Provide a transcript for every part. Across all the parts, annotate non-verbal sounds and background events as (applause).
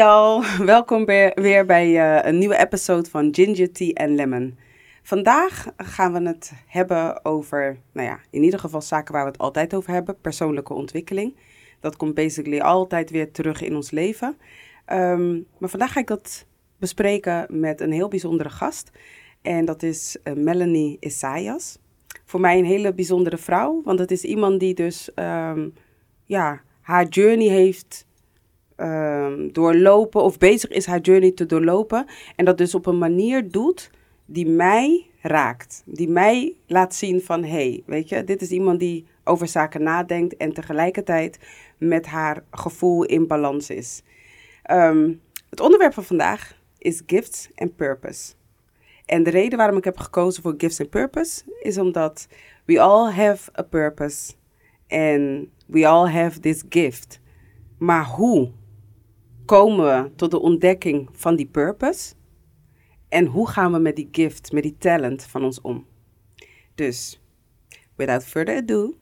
(laughs) Welkom weer weer bij eh, een nieuwe episode van Ginger Tea and Lemon. Vandaag gaan we het hebben over, nou ja, in ieder geval zaken waar we het altijd over hebben, persoonlijke ontwikkeling. Dat komt basically altijd weer terug in ons leven. Ehm, maar vandaag ga ik dat bespreken met een heel bijzondere gast. En dat is eh, Melanie Isaias. Voor mij een hele bijzondere vrouw, want het is iemand die dus, ehm, ja, haar journey heeft ehm, doorlopen of bezig is haar journey te doorlopen. En dat dus op een manier doet die mij raakt. Die mij laat zien van, hé, hey, weet je, dit is iemand die over zaken nadenkt en tegelijkertijd met haar gevoel in balans is. Ehm, het onderwerp van vandaag is gifts and purpose. En de reden waarom ik heb gekozen voor gifts and purpose is omdat we all have a purpose and we all have this gift. Maar hoe komen we tot de ontdekking van die purpose? En hoe gaan we met die gift, met die talent van ons om? Dus, without further ado,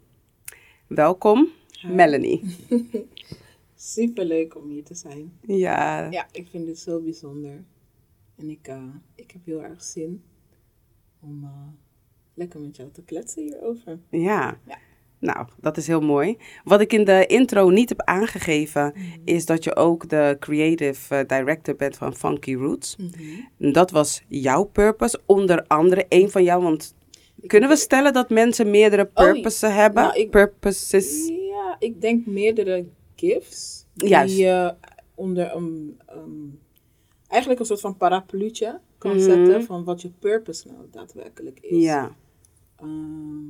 welkom Melanie. (laughs) Super leuk om hier te zijn. Ja, Ja, ik vind dit zo bijzonder. En ik, eh, ik heb heel erg zin om eh, lekker met jou te kletsen hierover. ja. Ja. Nou, dat is heel mooi. Wat ik in de intro niet heb aangegeven, is dat je ook de creative eh, director bent van Funky Roots. En Dat was jouw purpose, onder andere een van jou. Want kunnen we stellen dat mensen meerdere Oh, purposes hebben? nou, ik- Purposes. Ja, ik denk meerdere gifts die je onder een, een- eigenlijk een soort van parapluutje kan Mhm. zetten van wat je purpose nou daadwerkelijk is. Ja, Ehm,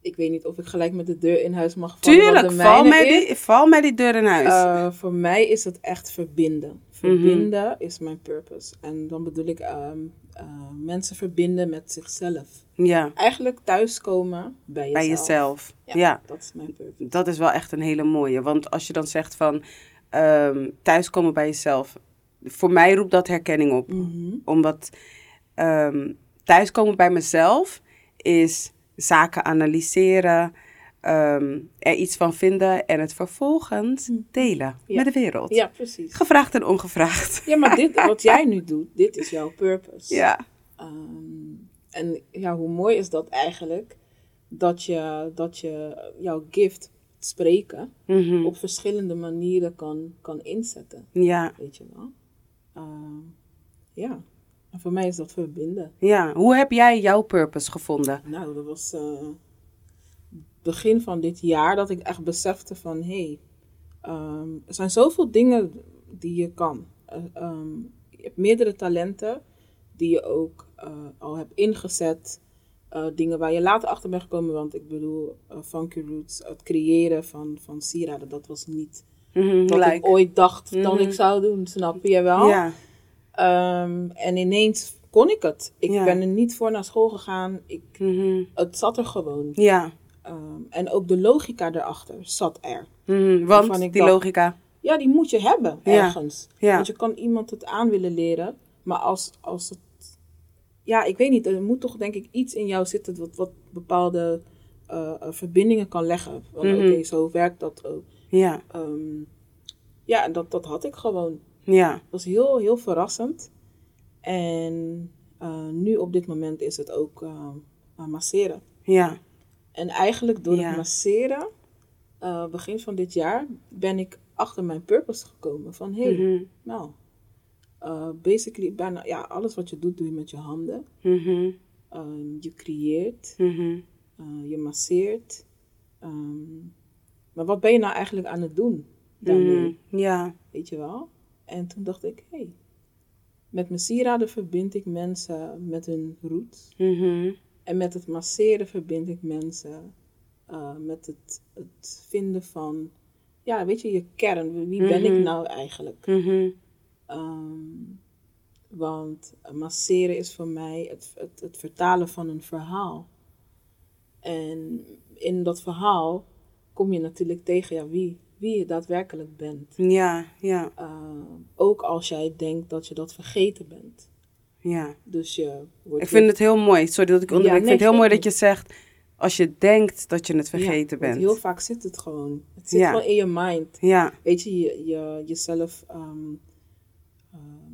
ik weet niet of ik gelijk met de deur in huis mag vallen. tuurlijk. Val mij, is. die, val mij die deur in huis. Eh, voor mij is het echt verbinden. Mhm. Verbinden is mijn purpose. En dan bedoel ik ehm, eh, mensen verbinden met zichzelf. ja, Eigenlijk thuiskomen bij jezelf. bij jezelf. Ja, ja. dat is mijn purpose. Dat is wel echt een hele mooie. Want als je dan zegt van ehm, thuiskomen bij jezelf. Voor mij roept dat herkenning op. Mhm. Omdat ehm, thuiskomen bij mezelf is zaken analyseren. ehm, er iets van vinden en het vervolgens delen Ja. met de wereld. Ja, precies. Gevraagd en ongevraagd. Ja, maar dit, (laughs) wat jij nu doet, dit is jouw purpose. Ja, Ehm, en ja, hoe mooi is dat eigenlijk? Dat je, dat je jouw gift, spreken, Mhm. op verschillende manieren kan, kan inzetten. ja, Weet je wel? Ehm, ja. En voor mij is dat verbinden. ja. Hoe heb jij jouw purpose gevonden? Nou, dat was eh, begin van dit jaar dat ik echt besefte van... hé, hey, ehm, er zijn zoveel dingen die je kan. Eh, ehm, je hebt meerdere talenten die je ook eh, al hebt ingezet. Dingen waar je later achter bent gekomen. Want ik bedoel, Funky Roots, het creëren van, van sieraden, dat was niet Mhm, wat like. ik ooit dacht dat Mhm. ik zou doen. Snap je wel? Ja, Ehm, en ineens kon ik het. Ik Ja. ben er niet voor naar school gegaan. Ik, mhm, het zat er gewoon. ja. Ehm, en ook de logica erachter zat er. Waarvan Want die dacht- logica. Ja, die moet je hebben ergens. Ja. Want je kan iemand het aan willen leren. Maar als, als het... Ja, ik weet niet. Er moet toch denk ik iets in jou zitten wat, wat bepaalde eh, eh, verbindingen kan leggen. Mhm. oké, zo werkt dat ook. Ja, Ehm, ja, en dat, dat had ik gewoon. Ja, Dat was heel, heel verrassend. En eh, nu op dit moment is het ook eh, masseren. ja. En eigenlijk door Ja. het masseren, eh, begin van dit jaar, ben ik achter mijn purpose gekomen. Van hé, hey, Mhm, nou, basically bijna ja, alles wat je doet, doe je met je handen. mhm, Ehm, je creëert, mhm. je masseert. Ehm, maar wat ben je nou eigenlijk aan het doen daarmee? Ja, Weet je wel? En toen dacht ik, hé, hey, met mijn sieraden verbind ik mensen met hun roots. mhm, En met het masseren verbind ik mensen eh, met het, het vinden van, ja, weet je, je kern. Wie ben Mhm. ik nou eigenlijk? mhm. Ehm, want masseren is voor mij het, het, het vertalen van een verhaal. En in dat verhaal kom je natuurlijk tegen ja, wie, wie je daadwerkelijk bent. Ja, ja, Uh, ook als jij denkt dat je dat vergeten bent. ja. Dus je wordt Ik vind het heel mooi. Sorry dat ik onderbreek. Ja, ik vind het heel mooi dat je zegt als je denkt dat je het vergeten Ja, bent. Heel vaak zit het gewoon. Het zit Ja. gewoon in je mind. Ja, Weet je, je, je jezelf ehm, ehm,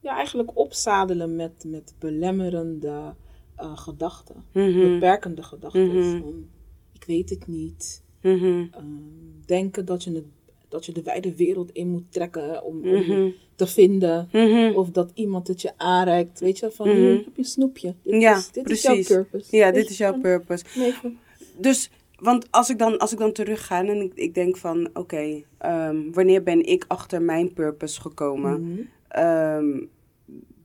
ja, eigenlijk opzadelen met, met belemmerende eh, gedachten. Mhm. Beperkende gedachten. Mhm. Van, ik weet het niet. Mhm. Ehm, denken dat je, het, dat je de wijde wereld in moet trekken om, om Mhm. te vinden. Mhm. Of dat iemand het je aanreikt. Weet je, van hier heb je een snoepje. Dit, Ja, is, dit precies. is jouw purpose. Ja, dit is jouw purpose. nee, van- Dus, want als ik dan, als ik dan terugga en ik, ik denk van, oké, ehm, wanneer ben ik achter mijn purpose gekomen? Ehm,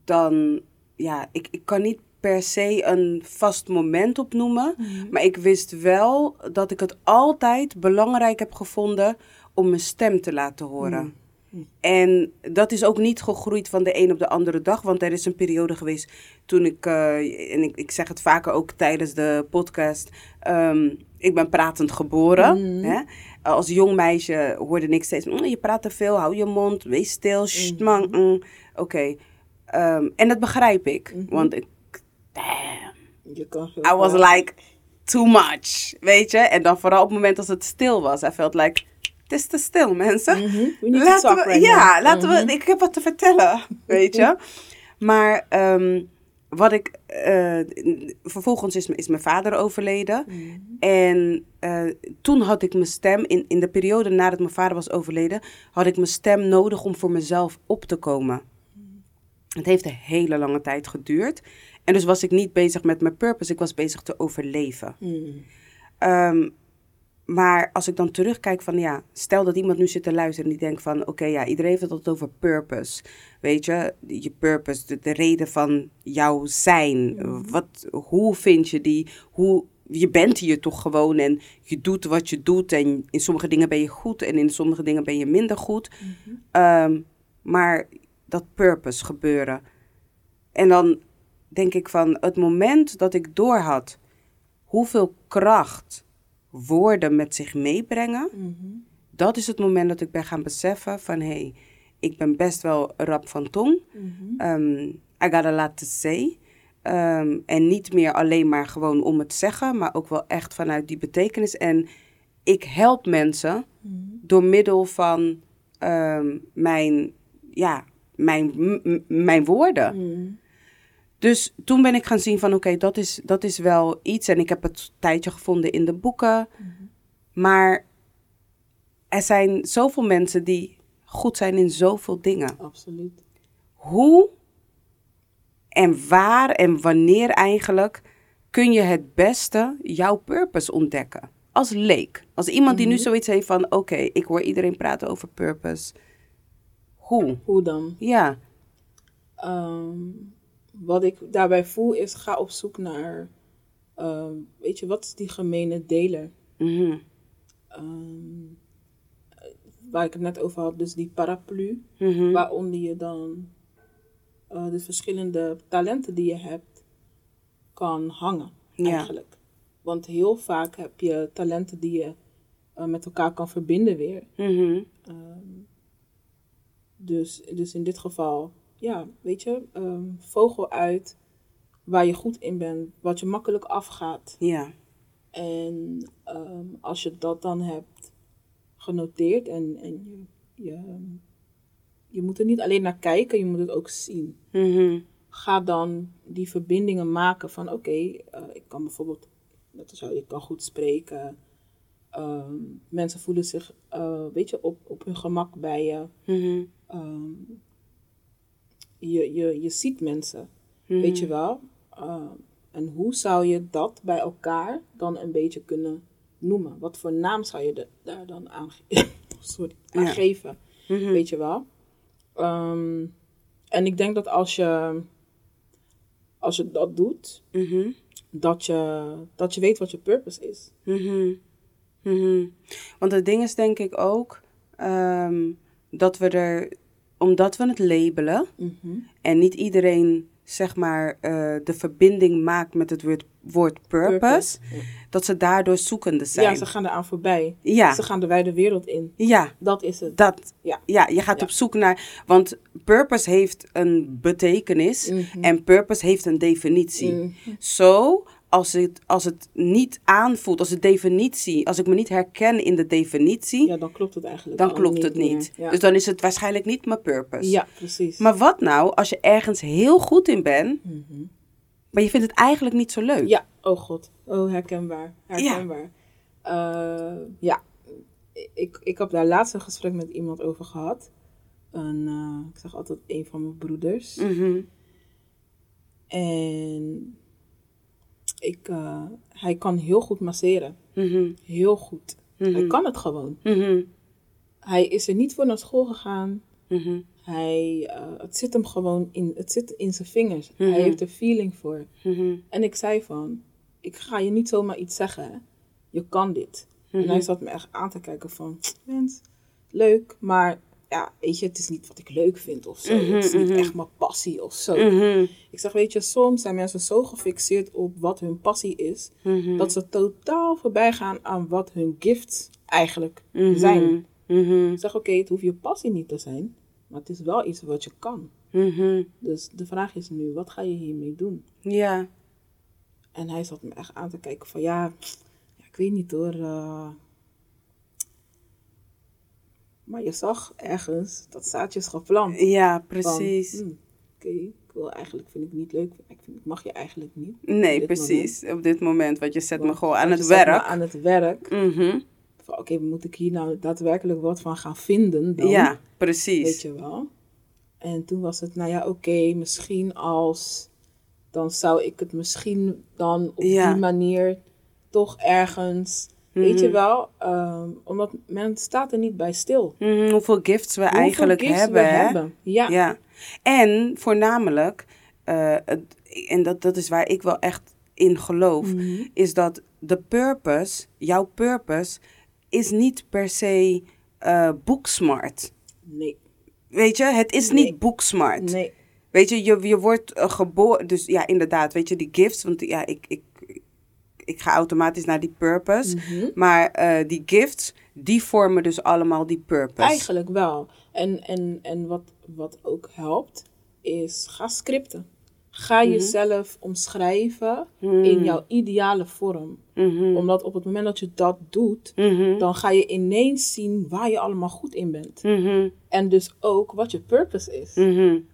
dan, ja, ik, ik kan niet per se een vast moment opnoemen. Mhm. Maar ik wist wel dat ik het altijd belangrijk heb gevonden om mijn stem te laten horen. Mm. En dat is ook niet gegroeid van de een op de andere dag. Want er is een periode geweest toen ik, eh, en ik, ik zeg het vaker ook tijdens de podcast, ehm, ik ben pratend geboren. Mhm. Hè? Als jong meisje hoorde ik steeds, "Mm, je praat te veel, hou je mond, wees stil, Mhm. mm." Oké. Ehm, en dat begrijp ik, Mhm. want ik, damn. Je kan I was like, too much, weet je? En dan vooral op het moment als het stil was. I felt like, het is te stil, mensen. Mhm. We need to Laten we, right ja, now. laten Mhm. we, ik heb wat te vertellen, (laughs) weet je? Maar ehm, wat ik, eh, vervolgens is, is mijn vader overleden. Mhm. En eh, toen had ik mijn stem, in, in de periode nadat mijn vader was overleden, had ik mijn stem nodig om voor mezelf op te komen. Het heeft een hele lange tijd geduurd. En dus was ik niet bezig met mijn purpose, ik was bezig te overleven. Mhm. Ehm, maar als ik dan terugkijk van ja, stel dat iemand nu zit te luisteren en die denkt van oké ja, iedereen heeft het altijd over purpose. Weet je, je purpose, de, de reden van jouw zijn. Wat, hoe vind je die? Hoe, je bent hier toch gewoon en je doet wat je doet en in sommige dingen ben je goed en in sommige dingen ben je minder goed. Ehm, maar dat purpose gebeuren. En dan denk ik van het moment dat ik doorhad hoeveel kracht woorden met zich meebrengen, Mhm. dat is het moment dat ik ben gaan beseffen van hé, hey, ik ben best wel rap van tong. Mhm. Ehm, I got a lot to say. Ehm, en niet meer alleen maar gewoon om het zeggen, maar ook wel echt vanuit die betekenis. En ik help mensen Mhm. door middel van ehm, mijn, ja, mijn, mijn woorden. Mhm. Dus toen ben ik gaan zien van oké, dat, is, dat is wel iets. En ik heb het tijdje gevonden in de boeken. Maar er zijn zoveel mensen die goed zijn in zoveel dingen. Absoluut. Hoe en waar en wanneer eigenlijk kun je het beste jouw purpose ontdekken? Als leek. Als iemand die nu Mhm. zoiets heeft van oké, ik hoor iedereen praten over purpose. Hoe? Hoe dan? Ja. Ehm, wat ik daarbij voel is, ga op zoek naar, ehm, weet je, wat is die gemene deler? Mhm. Ehm, waar ik het net over had, dus die paraplu, Mhm. waaronder je dan eh, de verschillende talenten die je hebt kan hangen, Ja. eigenlijk. Want heel vaak heb je talenten die je eh, met elkaar kan verbinden weer. Mhm. Ehm, dus, dus in dit geval, ja, weet je, ehm, vogel uit waar je goed in bent, wat je makkelijk afgaat. Ja. En ehm, als je dat dan hebt genoteerd en, en je, je, je moet er niet alleen naar kijken, je moet het ook zien. Mhm. Ga dan die verbindingen maken van oké, eh, ik kan bijvoorbeeld, net als jou, ik kan goed spreken. Ehm, mensen voelen zich, eh, weet je, op, op hun gemak bij je. Ehm, je, je, je ziet mensen, Mhm. weet je wel. Ehm, en hoe zou je dat bij elkaar dan een beetje kunnen noemen? Wat voor naam zou je de- daar dan aan, (laughs) sorry, aan Ja. geven? Mhm. Weet je wel? Ehm, en ik denk dat als je, als je dat doet, Mhm. dat je, dat je weet wat je purpose is. Mhm. Want het ding is denk ik ook ehm, dat we er, omdat we het labelen en niet iedereen zeg maar eh, de verbinding maakt met het woord, woord purpose, Purpose, dat ze daardoor zoekende zijn. Ja, ze gaan eraan voorbij. ja, Ze gaan de wijde wereld in. ja, Dat is het. dat. Ja. Ja, je gaat Ja. op zoek naar, want purpose heeft een betekenis Mhm. en purpose heeft een definitie. Mhm. Zo, als het, als het niet aanvoelt, als de definitie, als ik me niet herken in de definitie, Ja, dan klopt het eigenlijk dan klopt het niet. Ja. Dus dan is het waarschijnlijk niet mijn purpose. ja, precies. Maar wat nou als je ergens heel goed in bent, Mhm. maar je vindt het eigenlijk niet zo leuk? Ja, oh god. Oh, herkenbaar. Herkenbaar. Ja, ja. Ik, ik heb daar laatst een gesprek met iemand over gehad. Een, eh, ik zeg altijd een van mijn broeders. Mhm. En ik, eh, hij kan heel goed masseren. Mhm. Heel goed. Hij Mhm. kan het gewoon. Mhm. Hij is er niet voor naar school gegaan. Hij, eh, het zit hem gewoon in, het zit in zijn vingers. Hij heeft er feeling voor. En ik zei van, ik ga je niet zomaar iets zeggen. Je kan dit. En hij zat me echt aan te kijken van, mens, leuk. Maar ja, weet je, het is niet wat ik leuk vind of zo. Mhm, het is niet mhm. echt mijn passie of zo. Mhm. Ik zeg, weet je, soms zijn mensen zo gefixeerd op wat hun passie is. Dat ze totaal voorbij gaan aan wat hun gifts eigenlijk zijn. Ik zeg, oké, het hoeft je passie niet te zijn. Maar het is wel iets wat je kan. Dus de vraag is nu, wat ga je hiermee doen? Ja. En hij zat me echt aan te kijken van ja, ja ik weet niet hoor. eh. Maar je zag ergens dat zaadje is geplant. Ja, Van, precies. hmm, Oké, ik wil eigenlijk, vind ik niet leuk. Ik, vind, ik mag je eigenlijk niet. Nee, op precies. Op dit moment, want je zet me gewoon aan het je zet me werk. aan het werk. Mhm. Van oké, moet ik hier nou daadwerkelijk wat van gaan vinden dan? Ja, Weet precies. je wel. En toen was het, nou ja, oké, misschien als... Dan zou ik het misschien dan op Ja. die manier toch ergens... Weet je Mhm. wel? ehm, omdat men staat er niet bij stil. Mhm, Hoeveel gifts we Hoeveel eigenlijk gifts hebben, we hè? hebben. Ja. Ja. En voornamelijk, eh, en dat, dat is waar ik wel echt in geloof, Mhm. is dat de purpose, jouw purpose, is niet per se eh boeksmart. Nee. Weet je, het is Nee. niet boeksmart. Nee. Weet je, je, je wordt eh, geboren. Dus ja, inderdaad, weet je, die gifts. Want ja, ik, ik, ik ga automatisch naar die purpose. Mhm. Maar eh, die gifts, die vormen dus allemaal die purpose. Eigenlijk wel. En, en, en wat, wat ook helpt, is ga scripten. Ga Mhm. jezelf omschrijven Mhm. in jouw ideale vorm. Omdat op het moment dat je dat doet, dan ga je ineens zien waar je allemaal goed in bent. En dus ook wat je purpose is.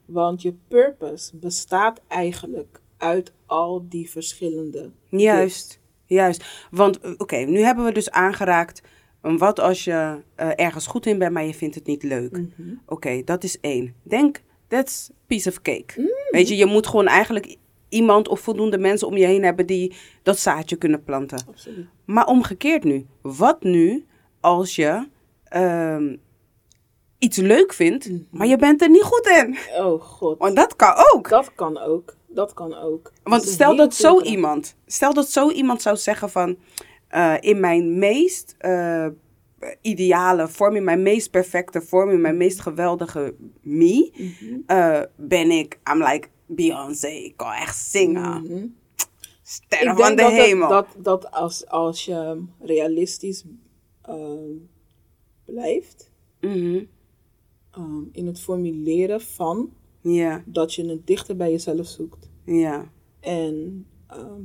Want je purpose bestaat eigenlijk uit al die verschillende. Juist, juist. Want eh, oké, nu hebben we dus aangeraakt. eh, Wat als je eh, ergens goed in bent, maar je vindt het niet leuk? Mhm. Oké, dat is één. Denk, that's piece of cake. Mm. Weet je, je moet gewoon eigenlijk iemand of voldoende mensen om je heen hebben die dat zaadje kunnen planten. Absoluut. Maar omgekeerd nu. Wat nu als je ehm, iets leuk vindt, Mhm. maar je bent er niet goed in? Oh god. Want dat kan ook. Dat kan ook. Dat kan ook. Want Dat stel dat zo iemand, stel dat zo iemand zou zeggen van, eh, in mijn meest eh, ideale vorm, in mijn meest perfecte vorm, in mijn meest geweldige me, Mhm. eh, ben ik, I'm like Beyoncé, ik kan echt zingen. Sterren Ik van de dat, hemel. dat, dat als, als je realistisch ehm, blijft Mhm. ehm, in het formuleren van Ja, dat je het dichter bij jezelf zoekt. ja. En ehm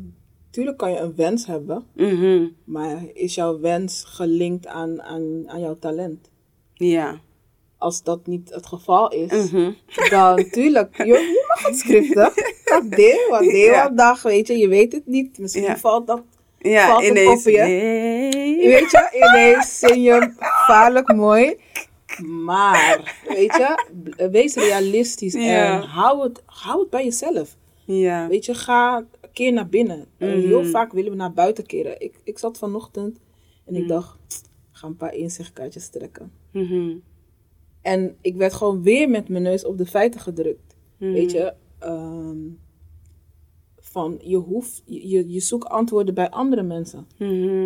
tuurlijk kan je een wens hebben, Mhm. maar is jouw wens gelinkt aan, aan, aan jouw talent? Ja. Als dat niet het geval is, Mhm. dan (laughs) tuurlijk, je, je mag het scripten. Wat deel, wat deel, Ja. dag, weet je, je weet het niet. Misschien Ja. valt dat Ja, Valt ineens. Nee. Weet je, ineens zing je vaarlijk mooi. Maar, weet je, wees realistisch Ja. en hou het, hou het bij jezelf. Ja. Weet je, ga keer naar binnen. Mhm. heel vaak willen we naar buiten keren. Ik, ik zat vanochtend en ik Mhm. dacht, ga een paar inzichtkaartjes trekken. Mhm. En ik werd gewoon weer met mijn neus op de feiten gedrukt. Weet je, ehm, van je hoeft, je, je- zoekt antwoorden bij andere mensen.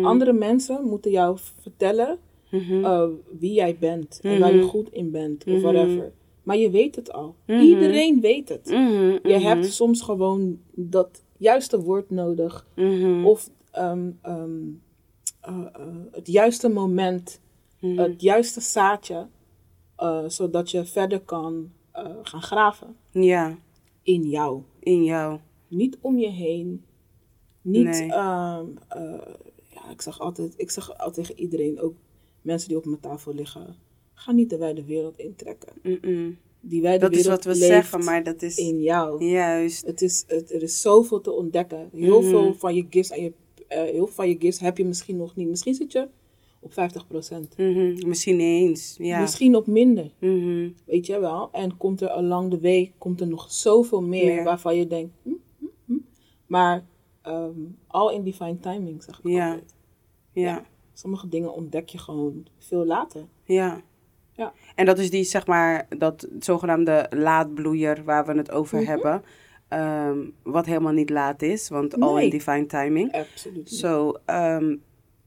Andere mensen moeten jou vertellen Mhm. uh, wie jij bent en waar je Mhm. goed in bent of Mhm. whatever. Maar je weet het al. Iedereen weet het. Je hebt soms gewoon dat juiste woord nodig of ehm, ehm, uh, uh, het juiste moment, het juiste zaadje, zodat je verder kan gaan graven Ja, in jou. in jou. Niet om je heen, Niet, Nee. ehm, eh, ja, ik zeg altijd, ik zeg altijd tegen iedereen, ook mensen die op mijn tafel liggen, ga niet de wijde wereld intrekken. Mm-mm. Die wijde Dat is wereld wat we zeggen, maar dat is in jou. juist. Het is, het, er is zoveel te ontdekken. Heel veel van je gifts en je, eh, heel veel van je gifts heb je misschien nog niet. Misschien zit je op 50%. Mhm, Misschien niet eens. Ja. Misschien op minder. Mhm. Weet je wel? En komt er along the way komt er nog zoveel meer, Meer. waarvan je denkt. hm, hm, hm. Maar ehm all in divine timing, zeg ik Ja. altijd. Ja. Sommige dingen ontdek je gewoon veel later. Ja. Ja. En dat is die, zeg maar, dat zogenaamde laadbloeier waar we het over Mhm. hebben. Ehm, wat helemaal niet laat is, want all in divine timing. Absoluut. Zo, ehm,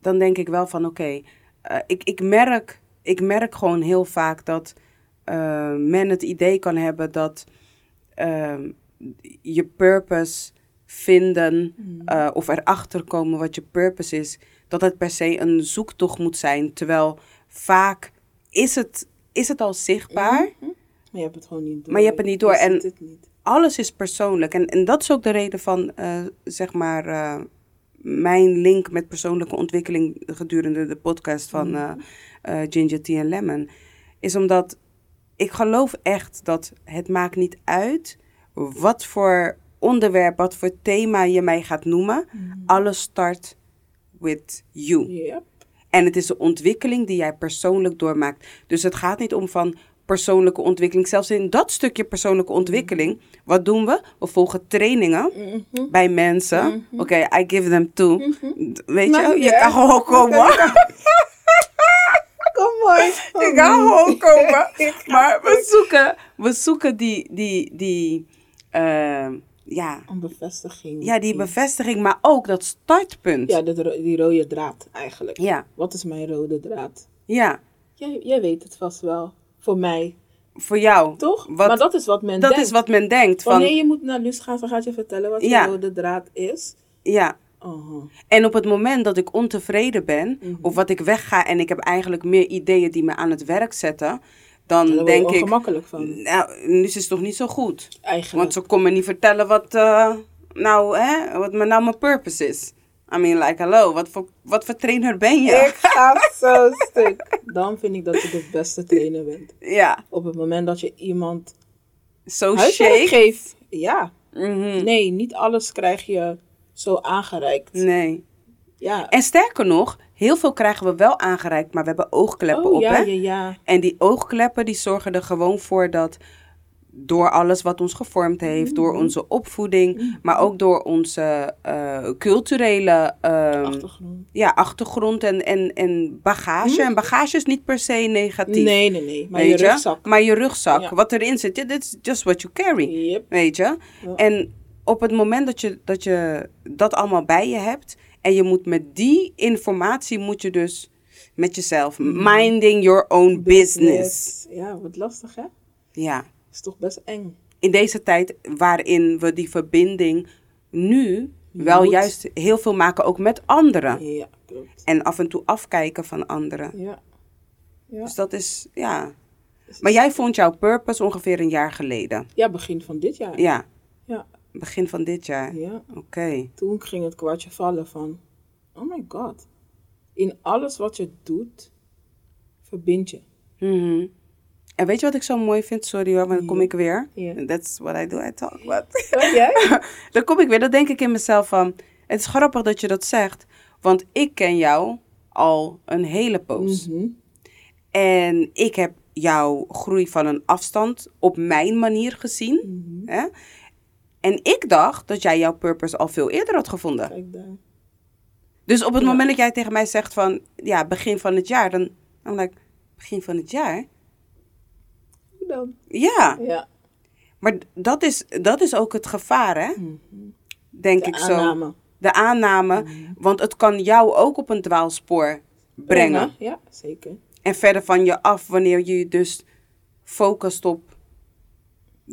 dan denk ik wel van oké, eh, ik, ik, merk, ik merk gewoon heel vaak dat eh, men het idee kan hebben dat ehm, je purpose vinden eh, of erachter komen wat je purpose is, dat het per se een zoektocht moet zijn. Terwijl vaak is het, is het al zichtbaar. Mhm. Maar je hebt het gewoon niet door. Maar je hebt het niet door. En- ziet het niet. alles is persoonlijk. En, en dat is ook de reden van, eh, zeg maar, eh, mijn link met persoonlijke ontwikkeling gedurende de podcast van eh, eh, Ginger Tea en Lemon. Is omdat ik geloof echt dat het maakt niet uit wat voor onderwerp, wat voor thema je mij gaat noemen. Alles start with you. Yep. En het is de ontwikkeling die jij persoonlijk doormaakt. Dus het gaat niet om van persoonlijke ontwikkeling. Zelfs in dat stukje persoonlijke ontwikkeling, wat doen we? We volgen trainingen Mhm. bij mensen. Oké, I give them to. Weet je, Nou, je kan gewoon komen. (laughs) Kom mooi. Je kan gewoon komen. (laughs) Maar we zoeken, we zoeken die, die, die, ehm, ja, Een bevestiging. ja, die bevestiging, maar ook dat startpunt. Ja, dat die rode draad eigenlijk. ja, Wat is mijn rode draad? ja. Jij, jij weet het vast wel. Voor mij. voor jou. Toch? Wat- maar dat is wat men Dat denkt. is wat men denkt. Van, Wanneer je moet naar Luus gaan, dan gaat je vertellen wat Ja. je rode draad is. Ja. Oh. En op het moment dat ik ontevreden ben, Mhm. of wat ik wegga en ik heb eigenlijk meer ideeën die me aan het werk zetten, dan Daar denk ik, van. nou, nu is het toch niet zo goed. Eigenlijk. Want ze komen me niet vertellen wat, eh, nou, hè, wat mijn, nou mijn purpose is. I mean, like, hallo, wat voor, wat voor trainer ben je? Ik (laughs) ga zo stuk. Dan vind ik dat je de beste trainer bent. Ja, Op het moment dat je iemand zo shake. geeft. Ja. Mhm. Nee, niet alles krijg je zo aangereikt. Nee. Ja. En sterker nog, heel veel krijgen we wel aangereikt, maar we hebben oogkleppen oh, op, ja, hè? ja, ja. En die oogkleppen die zorgen er gewoon voor dat door alles wat ons gevormd heeft, door Mhm. onze opvoeding, maar ook door onze eh, culturele ehm, Achtergrond. ja, achtergrond en, en, en bagage. En bagage is niet per se negatief. Nee, nee, nee. Maar je rugzak. Maar je rugzak, Ja. wat erin zit, dit is just what you carry. Yep. Weet je? Ja. En op het moment dat je, dat je dat allemaal bij je hebt en je moet met die informatie moet je dus met jezelf minding your own business. Ja, wat lastig hè? Ja. Is toch best eng. In deze tijd waarin we die verbinding nu wel Moet. juist heel veel maken ook met anderen Ja, klopt. en af en toe afkijken van anderen. Ja. Ja. Dus dat is ja. Maar jij vond jouw purpose ongeveer een jaar geleden. ja, begin van dit jaar. Ja, Ja. Begin van dit jaar. ja. Oké. Toen ging het kwartje vallen van, oh my god. In alles wat je doet, verbind je. Mhm. En weet je wat ik zo mooi vind? Sorry hoor, maar dan kom ik weer. Ja. That's what I do, I talk. But. (laughs) Oh, jij? (laughs) dan kom ik weer, dan denk ik in mezelf van... Het is grappig dat je dat zegt, want ik ken jou al een hele poos. Mhm. En ik heb jouw groei van een afstand op mijn manier gezien. Mhm. Hè? En ik dacht dat jij jouw purpose al veel eerder had gevonden. Kijk daar. Dus op het Ja. moment dat jij tegen mij zegt van... Ja, begin van het jaar, dan... Like, begin van het jaar? Hoe dan? Ja, Ja. maar dat is, dat is ook het gevaar, hè? Mhm. Denk De ik zo. aanname. De aanname. Want het kan jou ook op een dwaalspoor brengen. Ja, zeker. En verder van je af wanneer je dus focust op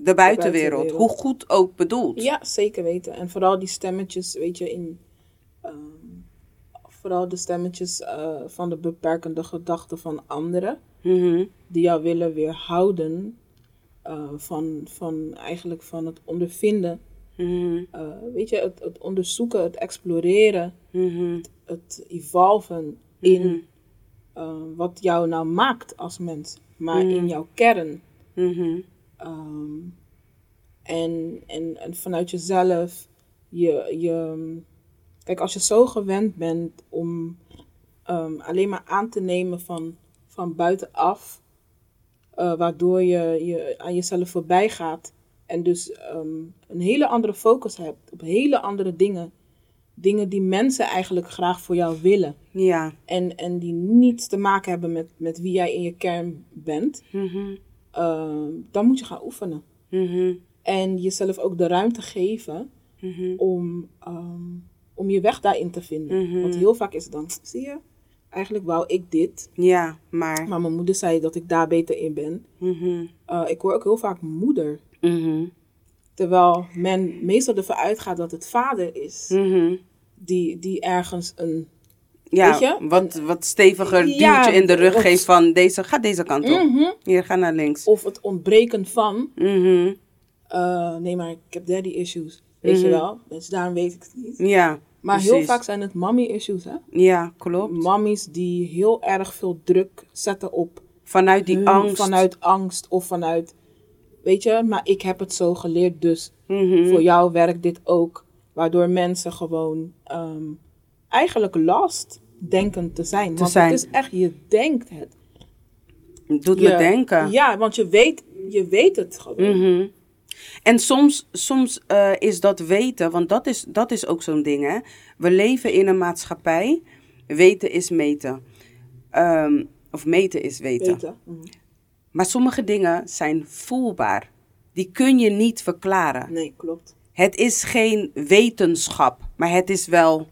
de buitenwereld. buitenwereld. Hoe goed ook bedoeld. Ja, zeker weten. En vooral die stemmetjes, weet je, in... ehm, vooral de stemmetjes eh, van de beperkende gedachten van anderen. Mhm. Die jou willen weerhouden eh, van, van eigenlijk van het ondervinden Mhm. Eh, weet je, het, het onderzoeken, het exploreren, Mhm. het evolven in wat jou nou maakt als mens, maar in jouw kern. Ehm, en, en, en vanuit jezelf, je, je, kijk, als je zo gewend bent om ehm, alleen maar aan te nemen van, van buitenaf, eh, waardoor je, je aan jezelf voorbij gaat en dus ehm, een hele andere focus hebt op hele andere dingen. Dingen die mensen eigenlijk graag voor jou willen. Ja. En, en die niets te maken hebben met, met wie jij in je kern bent. Mhm. Ehm, dan moet je gaan oefenen. Mhm. En jezelf ook de ruimte geven Mhm. om, ehm, om je weg daarin te vinden. Mhm. Want heel vaak is het dan, zie je, eigenlijk wou ik dit. Ja, maar. Maar mijn moeder zei dat ik daar beter in ben. Eh, ik hoor ook heel vaak moeder. Terwijl men meestal ervan uitgaat dat het vader is. Die, die ergens een... Ja, Weet je? wat, wat steviger Ja, duwtje in de rug geeft van deze, ga deze kant op. Mhm. Hier, ga naar links. Of het ontbreken van... Mhm. eh, nee, maar ik heb daddy issues. Weet je Mhm. wel? Dus daarom weet ik het niet. Ja, Maar heel vaak zijn het mommy issues, hè? Ja, klopt. Mammies die heel erg veel druk zetten op Vanuit die hun angst. Vanuit angst of vanuit, weet je, maar ik heb het zo geleerd, dus voor jou werkt dit ook. Waardoor mensen gewoon ehm, eigenlijk last denken te zijn. want zijn. het is echt, je denkt het. Doet Je- me denken. Ja, want je weet, je weet het gewoon. Mhm. En soms, soms eh, is dat weten, want dat is, dat is ook zo'n ding, hè. We leven in een maatschappij. Weten is meten. Ehm, of meten is weten. Weten. Mhm. Maar sommige dingen zijn voelbaar. Die kun je niet verklaren. Nee, klopt. Het is geen wetenschap, maar het is wel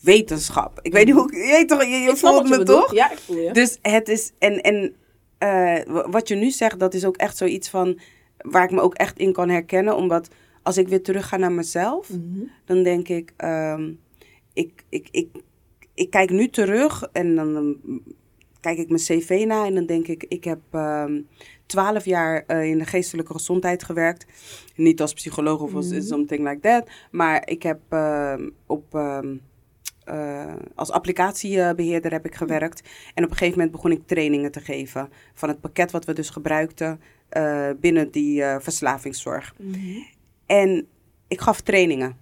wetenschap. Ik weet niet hoe, je toch, je, voelt je me toch? Ja, ik voel je. Dus het is, en, en eh, wat je nu zegt, dat is ook echt zoiets van, waar ik me ook echt in kan herkennen. Omdat als ik weer terug ga naar mezelf, Mhm. dan denk ik, ehm, ik, ik, ik, ik kijk nu terug en dan kijk ik mijn cv na en dan denk ik, ik heb ehm, twaalf jaar eh, in de geestelijke gezondheid gewerkt. Niet als psycholoog of als Mhm. something like that, maar ik heb ehm, op... eh, als applicatiebeheerder heb ik gewerkt. En op een gegeven moment begon ik trainingen te geven. Van het pakket wat we dus gebruikten eh, binnen die eh, verslavingszorg. Mhm. En ik gaf trainingen.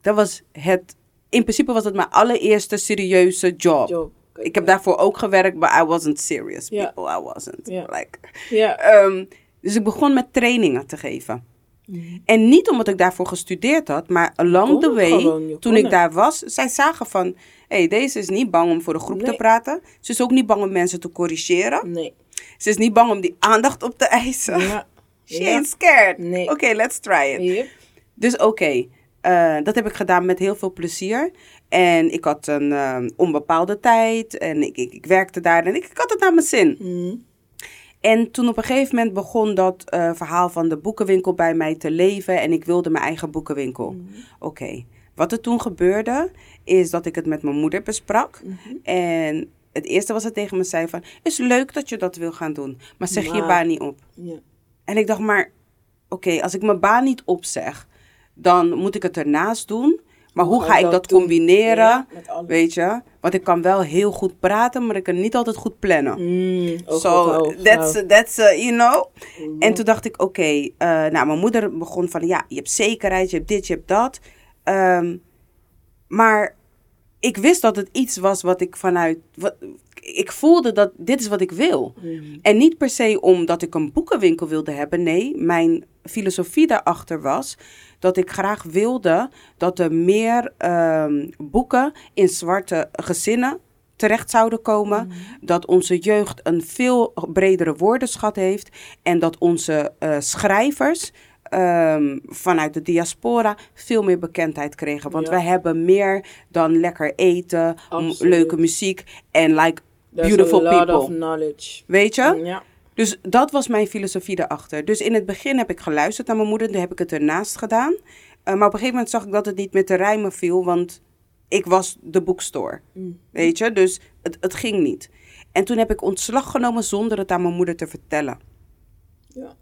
Dat was het. In principe was het mijn allereerste serieuze job. Job. Ik heb daarvoor ook gewerkt, but I wasn't serious. People, I wasn't. Like, ehm, dus ik begon met trainingen te geven. Mhm. En niet omdat ik daarvoor gestudeerd had, maar along kon the way, gewoon, toen ik het. daar was, zij zagen van, hé, hey, deze is niet bang om voor de groep te praten. Ze is ook niet bang om mensen te corrigeren. Nee. Ze is niet bang om die aandacht op te eisen. Ja. (laughs) She Ja. ain't scared. Nee. Oké, let's try it. Yep. Dus oké, eh, dat heb ik gedaan met heel veel plezier. En ik had een eh, onbepaalde tijd en ik, ik, ik werkte daar en ik, ik had het naar mijn zin. Mhm. En toen op een gegeven moment begon dat eh, verhaal van de boekenwinkel bij mij te leven en ik wilde mijn eigen boekenwinkel. Mhm. Oké, wat er toen gebeurde is dat ik het met mijn moeder besprak. Mhm. En het eerste wat ze tegen me zei van, is leuk dat je dat wil gaan doen, maar zeg je baan niet op. Ja. En ik dacht maar, oké, als ik mijn baan niet opzeg, dan moet ik het ernaast doen. Maar hoe, ga ik dat, combineren? Ja. Weet je? Want ik kan wel heel goed praten, maar ik kan niet altijd goed plannen. Mm, So, that's, that's uh, you know. Mhm. En toen dacht ik, oké, eh, nou, mijn moeder begon van, ja, je hebt zekerheid, je hebt dit, je hebt dat. Ehm, maar ik wist dat het iets was wat ik vanuit, wat, ik voelde dat dit is wat ik wil. Mhm. En niet per se omdat ik een boekenwinkel wilde hebben. Nee, mijn filosofie daarachter was dat ik graag wilde dat er meer ehm, boeken in zwarte gezinnen terecht zouden komen. Dat onze jeugd een veel bredere woordenschat heeft. En dat onze eh, schrijvers ehm, vanuit de diaspora veel meer bekendheid kregen. Want Ja. wij hebben meer dan lekker eten, leuke muziek en like There's beautiful people. of knowledge. Weet je? Ja. Dus dat was mijn filosofie daarachter. Dus in het begin heb ik geluisterd naar mijn moeder, toen heb ik het ernaast gedaan. Eh, maar op een gegeven moment zag ik dat het niet meer te rijmen viel, want ik was de boekstore. Mm. Weet je, dus het, het ging niet. En toen heb ik ontslag genomen zonder het aan mijn moeder te vertellen. Ja.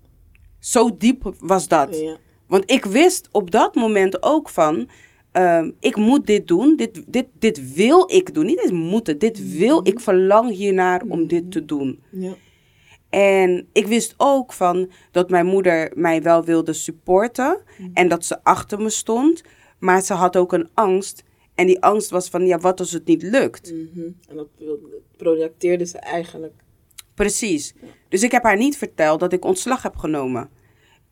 Zo diep was dat. Ja. Want ik wist op dat moment ook van, ehm, ik moet dit doen, dit, dit, dit wil ik doen. Niet eens moeten, dit wil, ik verlang hiernaar om dit te doen. Ja. En ik wist ook van dat mijn moeder mij wel wilde supporten en dat ze achter me stond. Maar ze had ook een angst. En die angst was van, ja, wat als het niet lukt? Mhm. En dat projecteerde ze eigenlijk. Precies. Dus ik heb haar niet verteld dat ik ontslag heb genomen.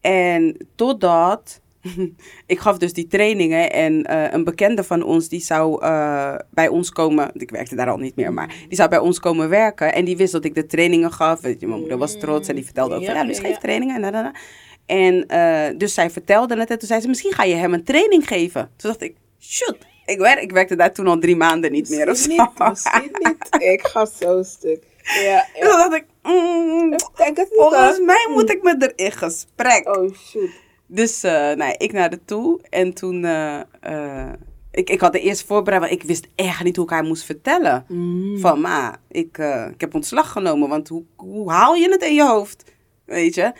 En totdat. (laughs) ik gaf dus die trainingen en eh, een bekende van ons die zou eh, bij ons komen. Ik werkte daar al niet meer, maar die zou bij ons komen werken. En die wist dat ik de trainingen gaf. Weet je, mijn moeder was trots en die vertelde ook van ja, Ja, dus ja, geef ja. trainingen. En, en eh, dus zij vertelde het en toen zei ze: Misschien ga je hem een training geven. Toen dacht ik: Shoot, ik, werk, ik werkte daar toen al drie maanden niet meer of zo. Misschien niet, misschien niet. (laughs) Ik ga zo stuk. Ja, En toen ja. dacht ik: mm, Ik denk het niet. Volgens mij moet ik met haar in gesprek. Oh shoot. Dus uh, nou, ik naar de toe. En toen... Uh, uh, ik, ik had de eerst voorbereid, want ik wist echt niet hoe ik haar moest vertellen. Mm. Van, ma, ik, ik heb ontslag genomen, want hoe, hoe haal je het in je hoofd? Weet je?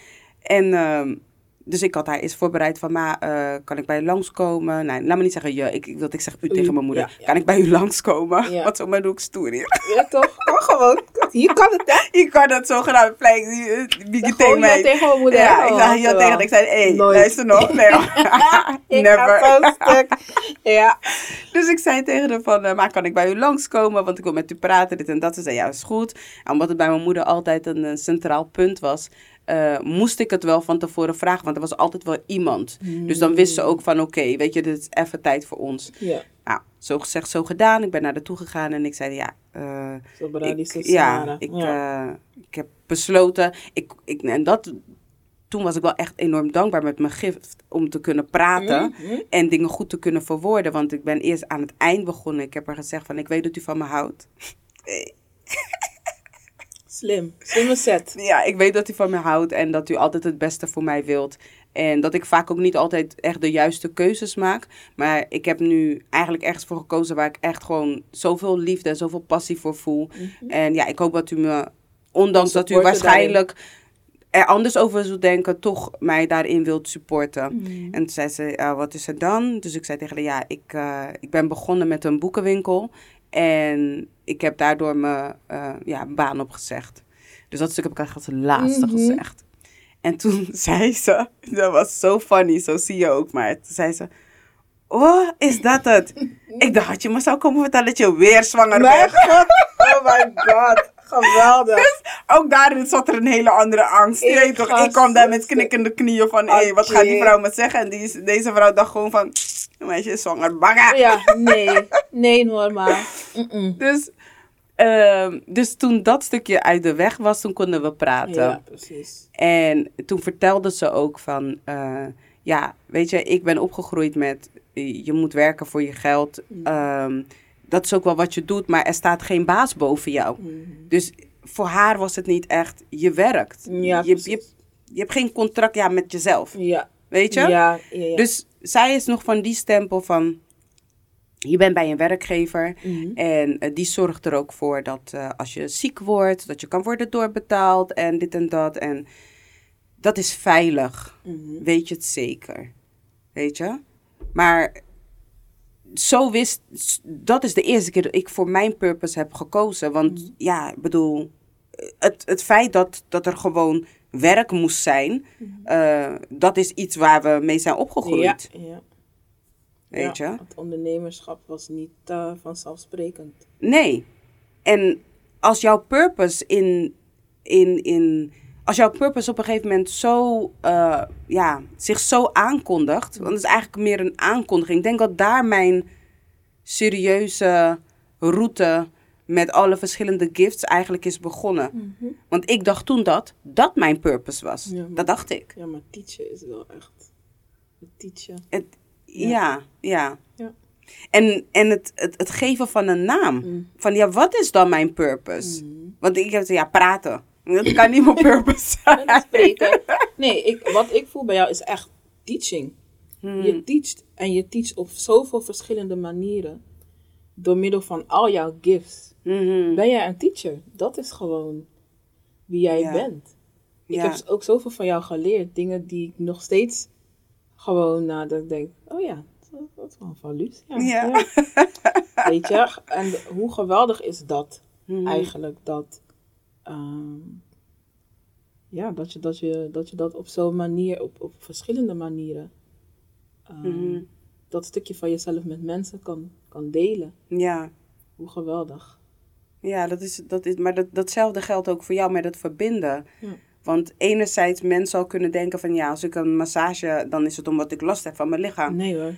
En uh, dus ik had haar eerst voorbereid van, ma, uh, kan ik bij u langskomen? Nee, laat me niet zeggen je, ik, ik ik zeg u tegen mijn moeder. Ja, ja. Kan ik bij u langskomen? Ja. Wat zo, maar doe ik stoer hier. Ja toch? Gewoon. Hier kan het hè? (laughs) Je kan dat zo gedaan plek. Wie Dan tegen mij. tegen mijn moeder. Ja, ik zei wel. tegen. Ik zei, hé, hey, Nooit. luister nog. (laughs) Nee, (laughs) Ik never. stuk. Ja. Dus ik zei tegen haar van, eh, maar kan ik bij u langskomen? Want ik wil met u praten, dit en dat. Ze zei, ja, is goed. En omdat het bij mijn moeder altijd een, eh, centraal punt was, eh, moest ik het wel van tevoren vragen. Want er was altijd wel iemand. Dus dan wist ze ook van, oké, weet je, dit is even tijd voor ons. Ja. Nou, zo gezegd, zo gedaan. Ik ben naar toe gegaan en ik zei, ja... is ik, ja, Sarah. ik, Ja. eh, ik heb besloten. Ik, ik, en dat, toen was ik wel echt enorm dankbaar met mijn gift om te kunnen praten Mhm. en dingen goed te kunnen verwoorden. Want ik ben eerst aan het eind begonnen. Ik heb haar gezegd van, ik weet dat u van me houdt. (laughs) Slim. Slimme set. Ja, ik weet dat u van me houdt en dat u altijd het beste voor mij wilt. En dat ik vaak ook niet altijd echt de juiste keuzes maak. Maar ik heb nu eigenlijk ergens voor gekozen waar ik echt gewoon zoveel liefde en zoveel passie voor voel. En ja, ik hoop dat u me, ondanks dat u waarschijnlijk er anders over zult denken, toch mij daarin wilt supporten. En toen zei ze, ja, wat is er dan? Dus ik zei tegen haar, ja, ik, eh, ik ben begonnen met een boekenwinkel. En ik heb daardoor mijn eh, ja, baan opgezegd. Dus dat stuk heb ik eigenlijk als laatste Mhm. gezegd. En toen (laughs) zei ze, dat was zo funny, zo zie je ook maar. Toen zei ze, oh, is dat het? (laughs) ik dacht, had je me zou komen vertellen dat je weer zwanger Mijn bent. (laughs) Oh my god. Geweldig. Ook daarin zat er een hele andere angst. Je Ik weet toch, ik kwam daar met knikkende knieën van, hé, hey, wat gaat die vrouw me zeggen? En die, deze vrouw dacht gewoon van, een meisje is zwanger, bagga. Ja, nee. Nee, normaal. Dus, ehm, dus toen dat stukje uit de weg was, toen konden we praten. Ja, precies. En toen vertelde ze ook van, eh, ja, weet je, ik ben opgegroeid met, je moet werken voor je geld. Ehm, dat is ook wel wat je doet, maar er staat geen baas boven jou. Mhm. Dus voor haar was het niet echt, je werkt. Ja, je, je, je hebt geen contract ja, met jezelf, Ja. weet je? Ja, ja, ja. Dus zij is nog van die stempel van, je bent bij een werkgever Mhm. en eh, die zorgt er ook voor dat eh, als je ziek wordt, dat je kan worden doorbetaald en dit en dat. En dat is veilig, Mhm. weet je het zeker. Weet je? Maar zo wist, dat is de eerste keer dat ik voor mijn purpose heb gekozen. Want Mhm. ja, ik bedoel, het, het feit dat, dat er gewoon werk moest zijn, eh, dat is iets waar we mee zijn opgegroeid. Mhm. Ja, ja. Weet Ja, je? Het ondernemerschap was niet eh, vanzelfsprekend. Nee. En als jouw purpose in, in, in als jouw purpose op een gegeven moment zo, eh, ja, zich zo aankondigt, want het is eigenlijk meer een aankondiging. Ik denk dat daar mijn serieuze route met alle verschillende gifts eigenlijk is begonnen. Want ik dacht toen dat dat mijn purpose was. Ja, maar- Dat dacht ik. Ja, maar teachen is wel echt... Teachen. Het, ja, ja. Ja. En, en het, het, het geven van een naam. Mm. Van ja, wat is dan mijn purpose? Want ik heb ja, praten. Dat kan niet mijn (laughs) purpose zijn. En spreken. Nee, ik, wat ik voel bij jou is echt teaching. Hmm. Je teacht en je teacht op zoveel verschillende manieren. Door middel van al jouw gifts. Mhm. Ben jij een teacher? Dat is gewoon wie jij Ja. bent. Ik Ja. heb ook zoveel van jou geleerd. Dingen die ik nog steeds Gewoon nadat ik denk, oh ja, dat, is wel een valuut. Ja. (laughs) Weet je, en hoe geweldig is dat Mhm. eigenlijk? Dat, ehm, ja, dat je dat, je, dat je dat op zo'n manier, op, op verschillende manieren, ehm, Mhm. dat stukje van jezelf met mensen kan, kan delen. Ja. Hoe geweldig. Ja, dat is, dat is, maar dat, datzelfde geldt ook voor jou met het verbinden. Ja. Want enerzijds, mensen al kunnen denken van ja, als ik een massage, dan is het omdat ik last heb van mijn lichaam. Nee hoor.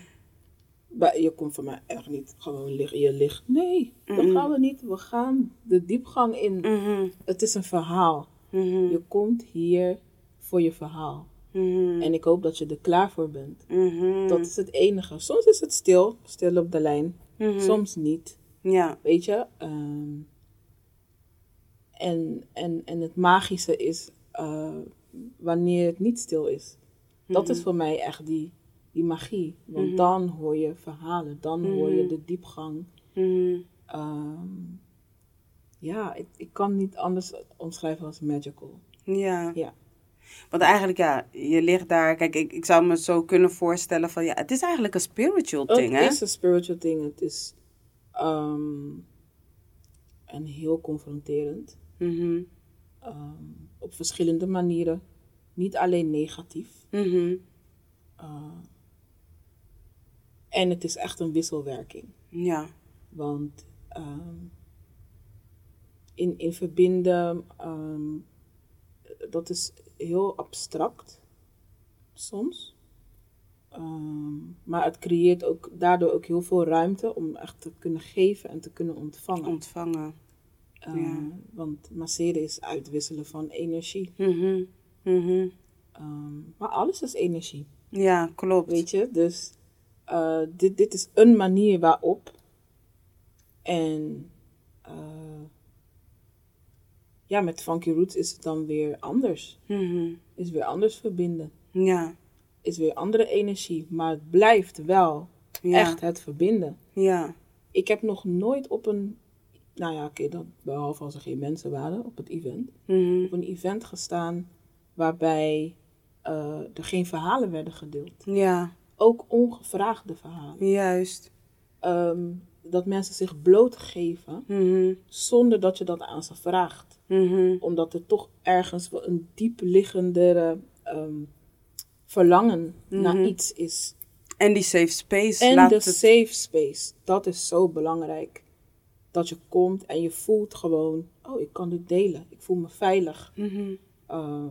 Maar je komt voor mij echt niet gewoon liggen. Je ligt. Nee, dat Mhm. gaan we niet. We gaan de diepgang in. Mhm, Het is een verhaal. mhm, Je komt hier voor je verhaal. En ik hoop dat je er klaar voor bent. Dat is het enige. Soms is het stil, stil op de lijn. Soms niet. Ja, Weet je? Ehm, en, en, en het magische is eh, wanneer het niet stil is. Dat is voor mij echt die, die magie. Want Mhm. dan hoor je verhalen, dan hoor je Mhm. de diepgang. mhm, Ehm, ja, ik, ik kan niet anders omschrijven als magical. ja. Ja. Want eigenlijk, ja, je ligt daar. Kijk, ik, ik zou me zo kunnen voorstellen van ja, het is eigenlijk een spiritual thing, hè? Het is een spiritual ding. Het is ehm, en heel confronterend. Mhm, Ehm, op verschillende manieren. Niet alleen negatief. mhm, Uh, en het is echt een wisselwerking. Ja, Want ehm, in, in verbinden, ehm, dat is heel abstract soms. Ehm, maar het creëert ook daardoor ook heel veel ruimte om echt te kunnen geven en te kunnen ontvangen. ontvangen. Ehm, ja. Want masseren is uitwisselen van energie. Mhm. Ehm, maar alles is energie. Ja, klopt. Weet je, dus eh, dit, dit is een manier waarop. En eh, ja, met Funky Roots is het dan weer anders. Mhm, Is weer anders verbinden. Ja, Is weer andere energie. Maar het blijft wel ja, echt het verbinden. ja. Ik heb nog nooit op een. Nou ja, oké, dat behalve als er geen mensen waren op het event. Mhm, Op een event gestaan waarbij eh, er geen verhalen werden gedeeld. Ja, Ook ongevraagde verhalen. juist. Ehm, dat mensen zich blootgeven Mhm, zonder dat je dat aan ze vraagt. mhm, Omdat er toch ergens wel een diep liggendere ehm, verlangen naar iets is. En die safe space En de het... safe space, dat is zo belangrijk. Dat je komt en je voelt gewoon, oh ik kan dit delen. Ik voel me veilig. Mhm, Ehm,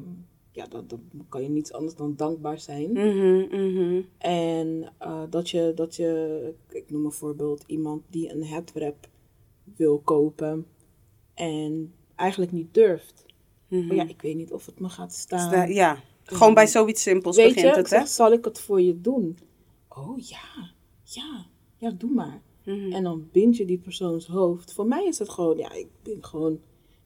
ja, dan, dan kan je niets anders dan dankbaar zijn. mhm, mhm, En eh, dat, je, dat je, ik noem een voorbeeld, iemand die een headwrap wil kopen en eigenlijk niet durft. Maar ja, ik weet niet of het me gaat staan. Sta- ja, gewoon bij zoiets simpels weet begint je, het, hè? zeg, zal ik het voor je doen? Oh ja, ja, ja, doe maar. Mhm, En dan bind je die persoons hoofd. Voor mij is het gewoon, ja, ik bind gewoon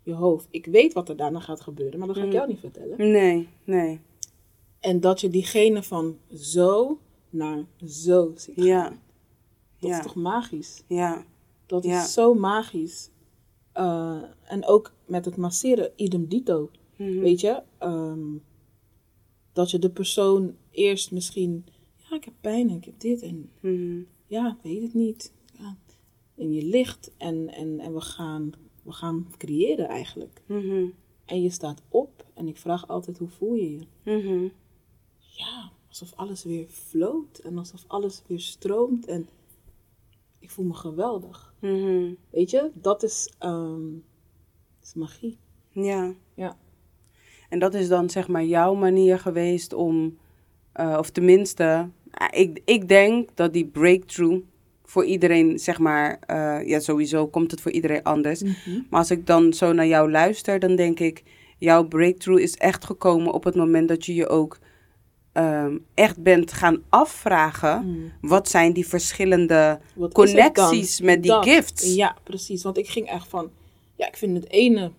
je hoofd. Ik weet wat er daarna gaat gebeuren, maar dat ga ik Mhm. jou niet vertellen. Nee, nee. En dat je diegene van zo naar zo ziet gaan. Ja, Dat ja, is toch magisch? ja. Dat Ja. is zo magisch. Eh, en ook met het masseren, idem dito. Mhm, Weet je, ehm, dat je de persoon eerst misschien, ja, ik heb pijn en ik heb dit en ja, ik weet het niet. En je ligt en, en, en we, gaan, we gaan creëren eigenlijk. mhm, En je staat op en ik vraag altijd, hoe voel je je? mhm. Ja, alsof alles weer floot en alsof alles weer stroomt en ik voel me geweldig. mhm. Weet je, dat is, ehm, dat is magie. Ja. Ja. En dat is dan zeg maar jouw manier geweest om, eh, of tenminste, ah, ik, ik denk dat die breakthrough voor iedereen, zeg maar, eh, ja sowieso komt het voor iedereen anders. Maar als ik dan zo naar jou luister, dan denk ik, jouw breakthrough is echt gekomen op het moment dat je je ook ehm, echt bent gaan afvragen, Mm. wat zijn die verschillende Wat connecties met die Dat. gifts? Ja, precies. Want ik ging echt van, ja, ik vind het ene,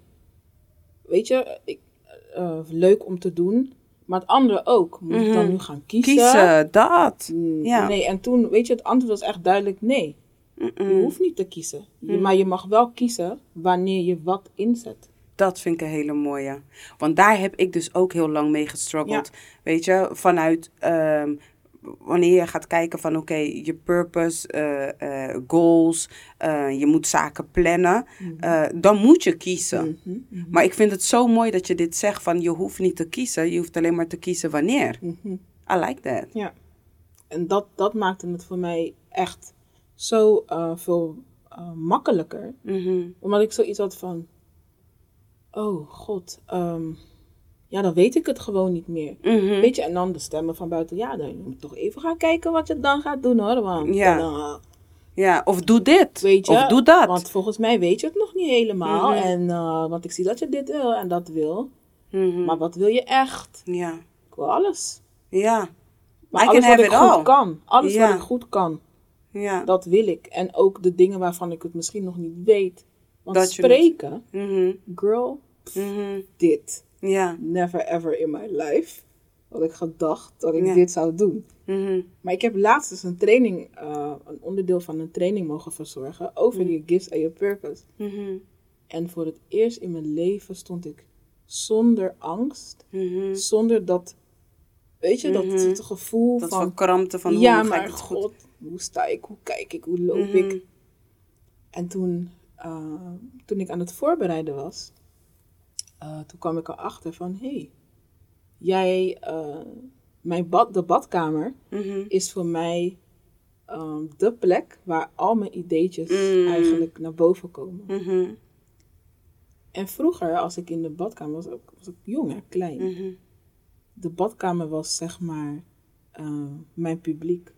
weet je, ik, eh, leuk om te doen, maar het andere ook. Moet ik dan Mhm. nu gaan kiezen? Kiezen, dat. Mm, Ja. Nee, en toen, weet je, het antwoord was echt duidelijk nee. Je hoeft niet te kiezen. Je, Mm. Maar je mag wel kiezen wanneer je wat inzet. Dat vind ik een hele mooie. Want daar heb ik dus ook heel lang mee gestruggeld. Weet je, vanuit ehm, wanneer je gaat kijken van oké, je purpose, eh, eh, goals, eh, je moet zaken plannen, eh, dan moet je kiezen. Mhm, mhm, Maar ik vind het zo mooi dat je dit zegt van je hoeft niet te kiezen, je hoeft alleen maar te kiezen wanneer. mhm. I like that. Ja. En dat, dat maakte het voor mij echt zo veel makkelijker. Mhm. Omdat ik zoiets had van... Oh, god. ehm, ja, dan weet ik het gewoon niet meer. Mhm. Weet je, en dan de stemmen van buiten. Ja, dan moet je toch even gaan kijken wat je dan gaat doen hoor. Want, Ja. dan, Ja, of doe dit, weet je, of doe dat. Want volgens mij weet je het nog niet helemaal. Mhm. En, eh, want ik zie dat je dit wil en dat wil. Mhm. Maar wat wil je echt? Ja, Ik wil alles. ja, Maar I alles wat ik goed all. kan. Alles Ja. wat ik goed kan. ja. Dat wil ik. En ook de dingen waarvan ik het misschien nog niet weet. Want Dat spreken, girl, dit. Ja. Never ever in my life had ik gedacht dat ik Ja. dit zou doen. Mhm. Maar ik heb laatst eens een training, eh, een onderdeel van een training mogen verzorgen over Mm. je gifts en je purpose. Mhm. En voor het eerst in mijn leven stond ik zonder angst, Mhm. zonder dat, weet je, Mhm. dat, dat gevoel Dat van, verkrampte van ja, hoe ga maar ik het goed. god, hoe sta ik, hoe kijk ik, hoe loop Mhm. ik. En toen, eh, toen ik aan het voorbereiden was, eh, toen kwam ik erachter van, hé, hey, jij, eh, mijn bad, de badkamer Mhm. is voor mij ehm, de plek waar al mijn ideetjes Mm. eigenlijk naar boven komen. Mhm. En vroeger, als ik in de badkamer was, ook- was ik jong, hè, klein. Mhm. De badkamer was zeg maar eh, mijn publiek.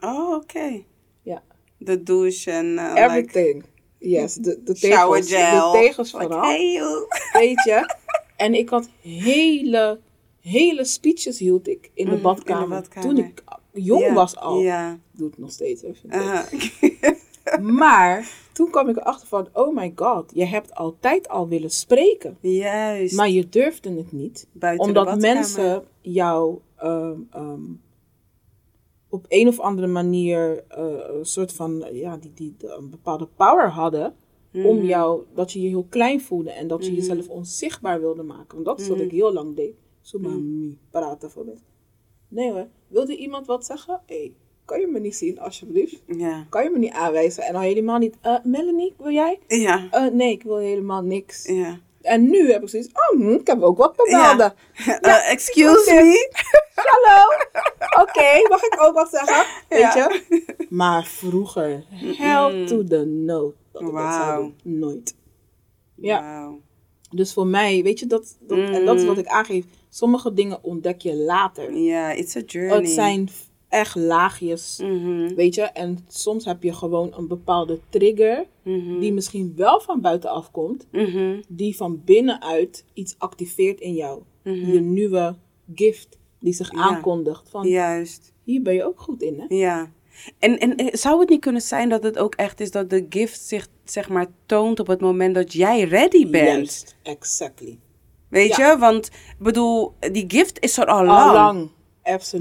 Oh, oké. Ja. De douche en like Everything. Yes, de, de tegels. gel. De tegels you. weet je. (laughs) En ik had hele, hele speeches hield ik in de, in de badkamer. Toen ik jong was al. Ja. Doe het nog steeds even. (laughs) Maar toen kwam ik erachter van, oh my god, je hebt altijd al willen spreken. Juist. Maar je durfde het niet. Buiten omdat mensen jou ehm, ehm, op een of andere manier eh, een soort van, ja, die, die een bepaalde power hadden. Om Mhm. jou, dat je je heel klein voelde en dat je Mhm. jezelf onzichtbaar wilde maken. Want dat is wat Mhm. ik heel lang deed. Zo maar praten voor mensen. Nee hoor, wilde iemand wat zeggen? Hé, hey, kan je me niet zien alsjeblieft? Ja. Kan je me niet aanwijzen? En dan helemaal niet, eh, Melanie, wil jij? Ja. Eh, nee, ik wil helemaal niks. Ja. En nu heb ik zoiets, oh, hm, ik heb ook wat melden. (laughs) Eh, excuse me. (laughs) Hallo, oké, mag ik ook wat zeggen? Weet je? (laughs) Maar vroeger, hell to the no. Dat ik dat zou Wauw. doen. Nooit. Ja. Dus voor mij, weet je, dat, dat, en dat is Mm. wat ik aangeef. Sommige dingen ontdek je later. Ja, it's a journey. Het zijn echt laagjes, Mhm. weet je. En soms heb je gewoon een bepaalde trigger, Mhm. die misschien wel van buitenaf komt, Mhm. die van binnenuit iets activeert in jou. Je nieuwe gift die zich Ja. aankondigt. Van, Juist. hier ben je ook goed in, hè? Ja. En, en eh, zou het niet kunnen zijn dat het ook echt is dat de gift zich zeg maar toont op het moment dat jij ready bent? Juist, exactly. Weet Ja. je? Want ik bedoel, die gift is er al Al lang.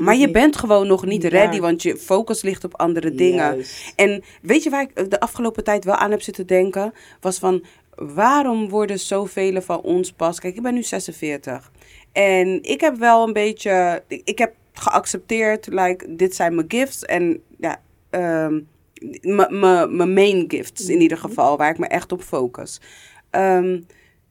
Maar je bent gewoon nog niet ready, want je focus ligt op andere dingen. Juist. En weet je waar ik de afgelopen tijd wel aan heb zitten denken? Was van, waarom worden zoveel van ons pas... Kijk, ik ben nu 46. En ik heb wel een beetje... Ik, heb geaccepteerd, like, dit zijn mijn gifts. En ja, ehm, m- m- mijn main gifts in ieder geval, waar ik me echt op focus. Ehm,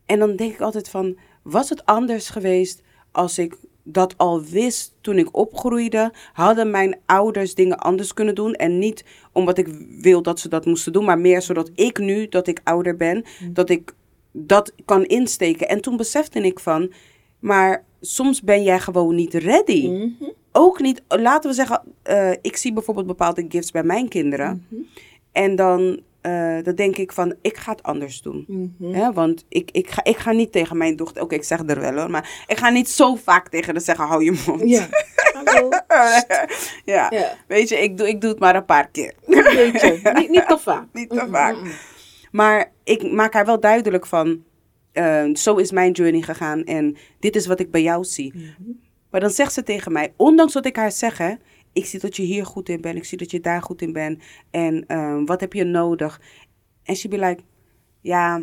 en dan denk ik altijd van, was het anders geweest als ik dat al wist toen ik opgroeide? Hadden mijn ouders dingen anders kunnen doen? En niet omdat ik wil dat ze dat moesten doen, maar meer zodat ik nu, dat ik ouder ben, dat ik dat kan insteken. En toen besefte ik van, maar soms ben jij gewoon niet ready. Mhm. Ook niet, laten we zeggen, eh, ik zie bijvoorbeeld bepaalde gifts bij mijn kinderen. Mhm. En dan, eh, dan denk ik van, ik ga het anders doen. Mhm. Want ik, ik, ga, ik ga niet tegen mijn dochter, oké, ik zeg er wel hoor, maar ik ga niet zo vaak tegen haar zeggen, hou je mond. Ja. Hallo. (laughs) ja. Ja. Weet je, ik doe, ik doe het maar een paar keer. (laughs) Niet, niet te vaak. Niet te Mm-mm, vaak. mm-mm. Maar ik maak haar wel duidelijk van, eh, zo is mijn journey gegaan en dit is wat ik bij jou zie. Mhm. Maar dan zegt ze tegen mij, ondanks wat ik haar zeg, hè, ik zie dat je hier goed in bent, ik zie dat je daar goed in bent en ehm, wat heb je nodig? En she be like, ja,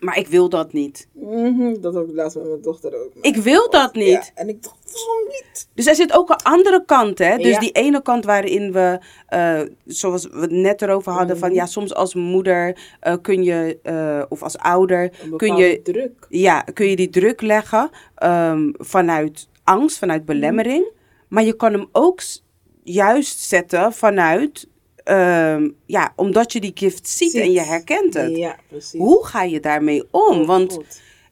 Maar ik wil dat niet. Mhm, dat ook laatst met mijn dochter ook. Ik wil dat niet. Ja, en ik dacht, waarom niet? Dus er zit ook een andere kant, hè? Dus Ja. die ene kant waarin we, eh, zoals we het net erover hadden, Mhm. van ja, soms als moeder eh, kun je, eh, of als ouder, kun je, druk. ja, kun je die druk leggen ehm, vanuit angst, vanuit belemmering. Maar je kan hem ook juist zetten vanuit, ehm, ja, omdat je die gift ziet, en je herkent het. Ja, precies. Hoe ga je daarmee om? Oh, Want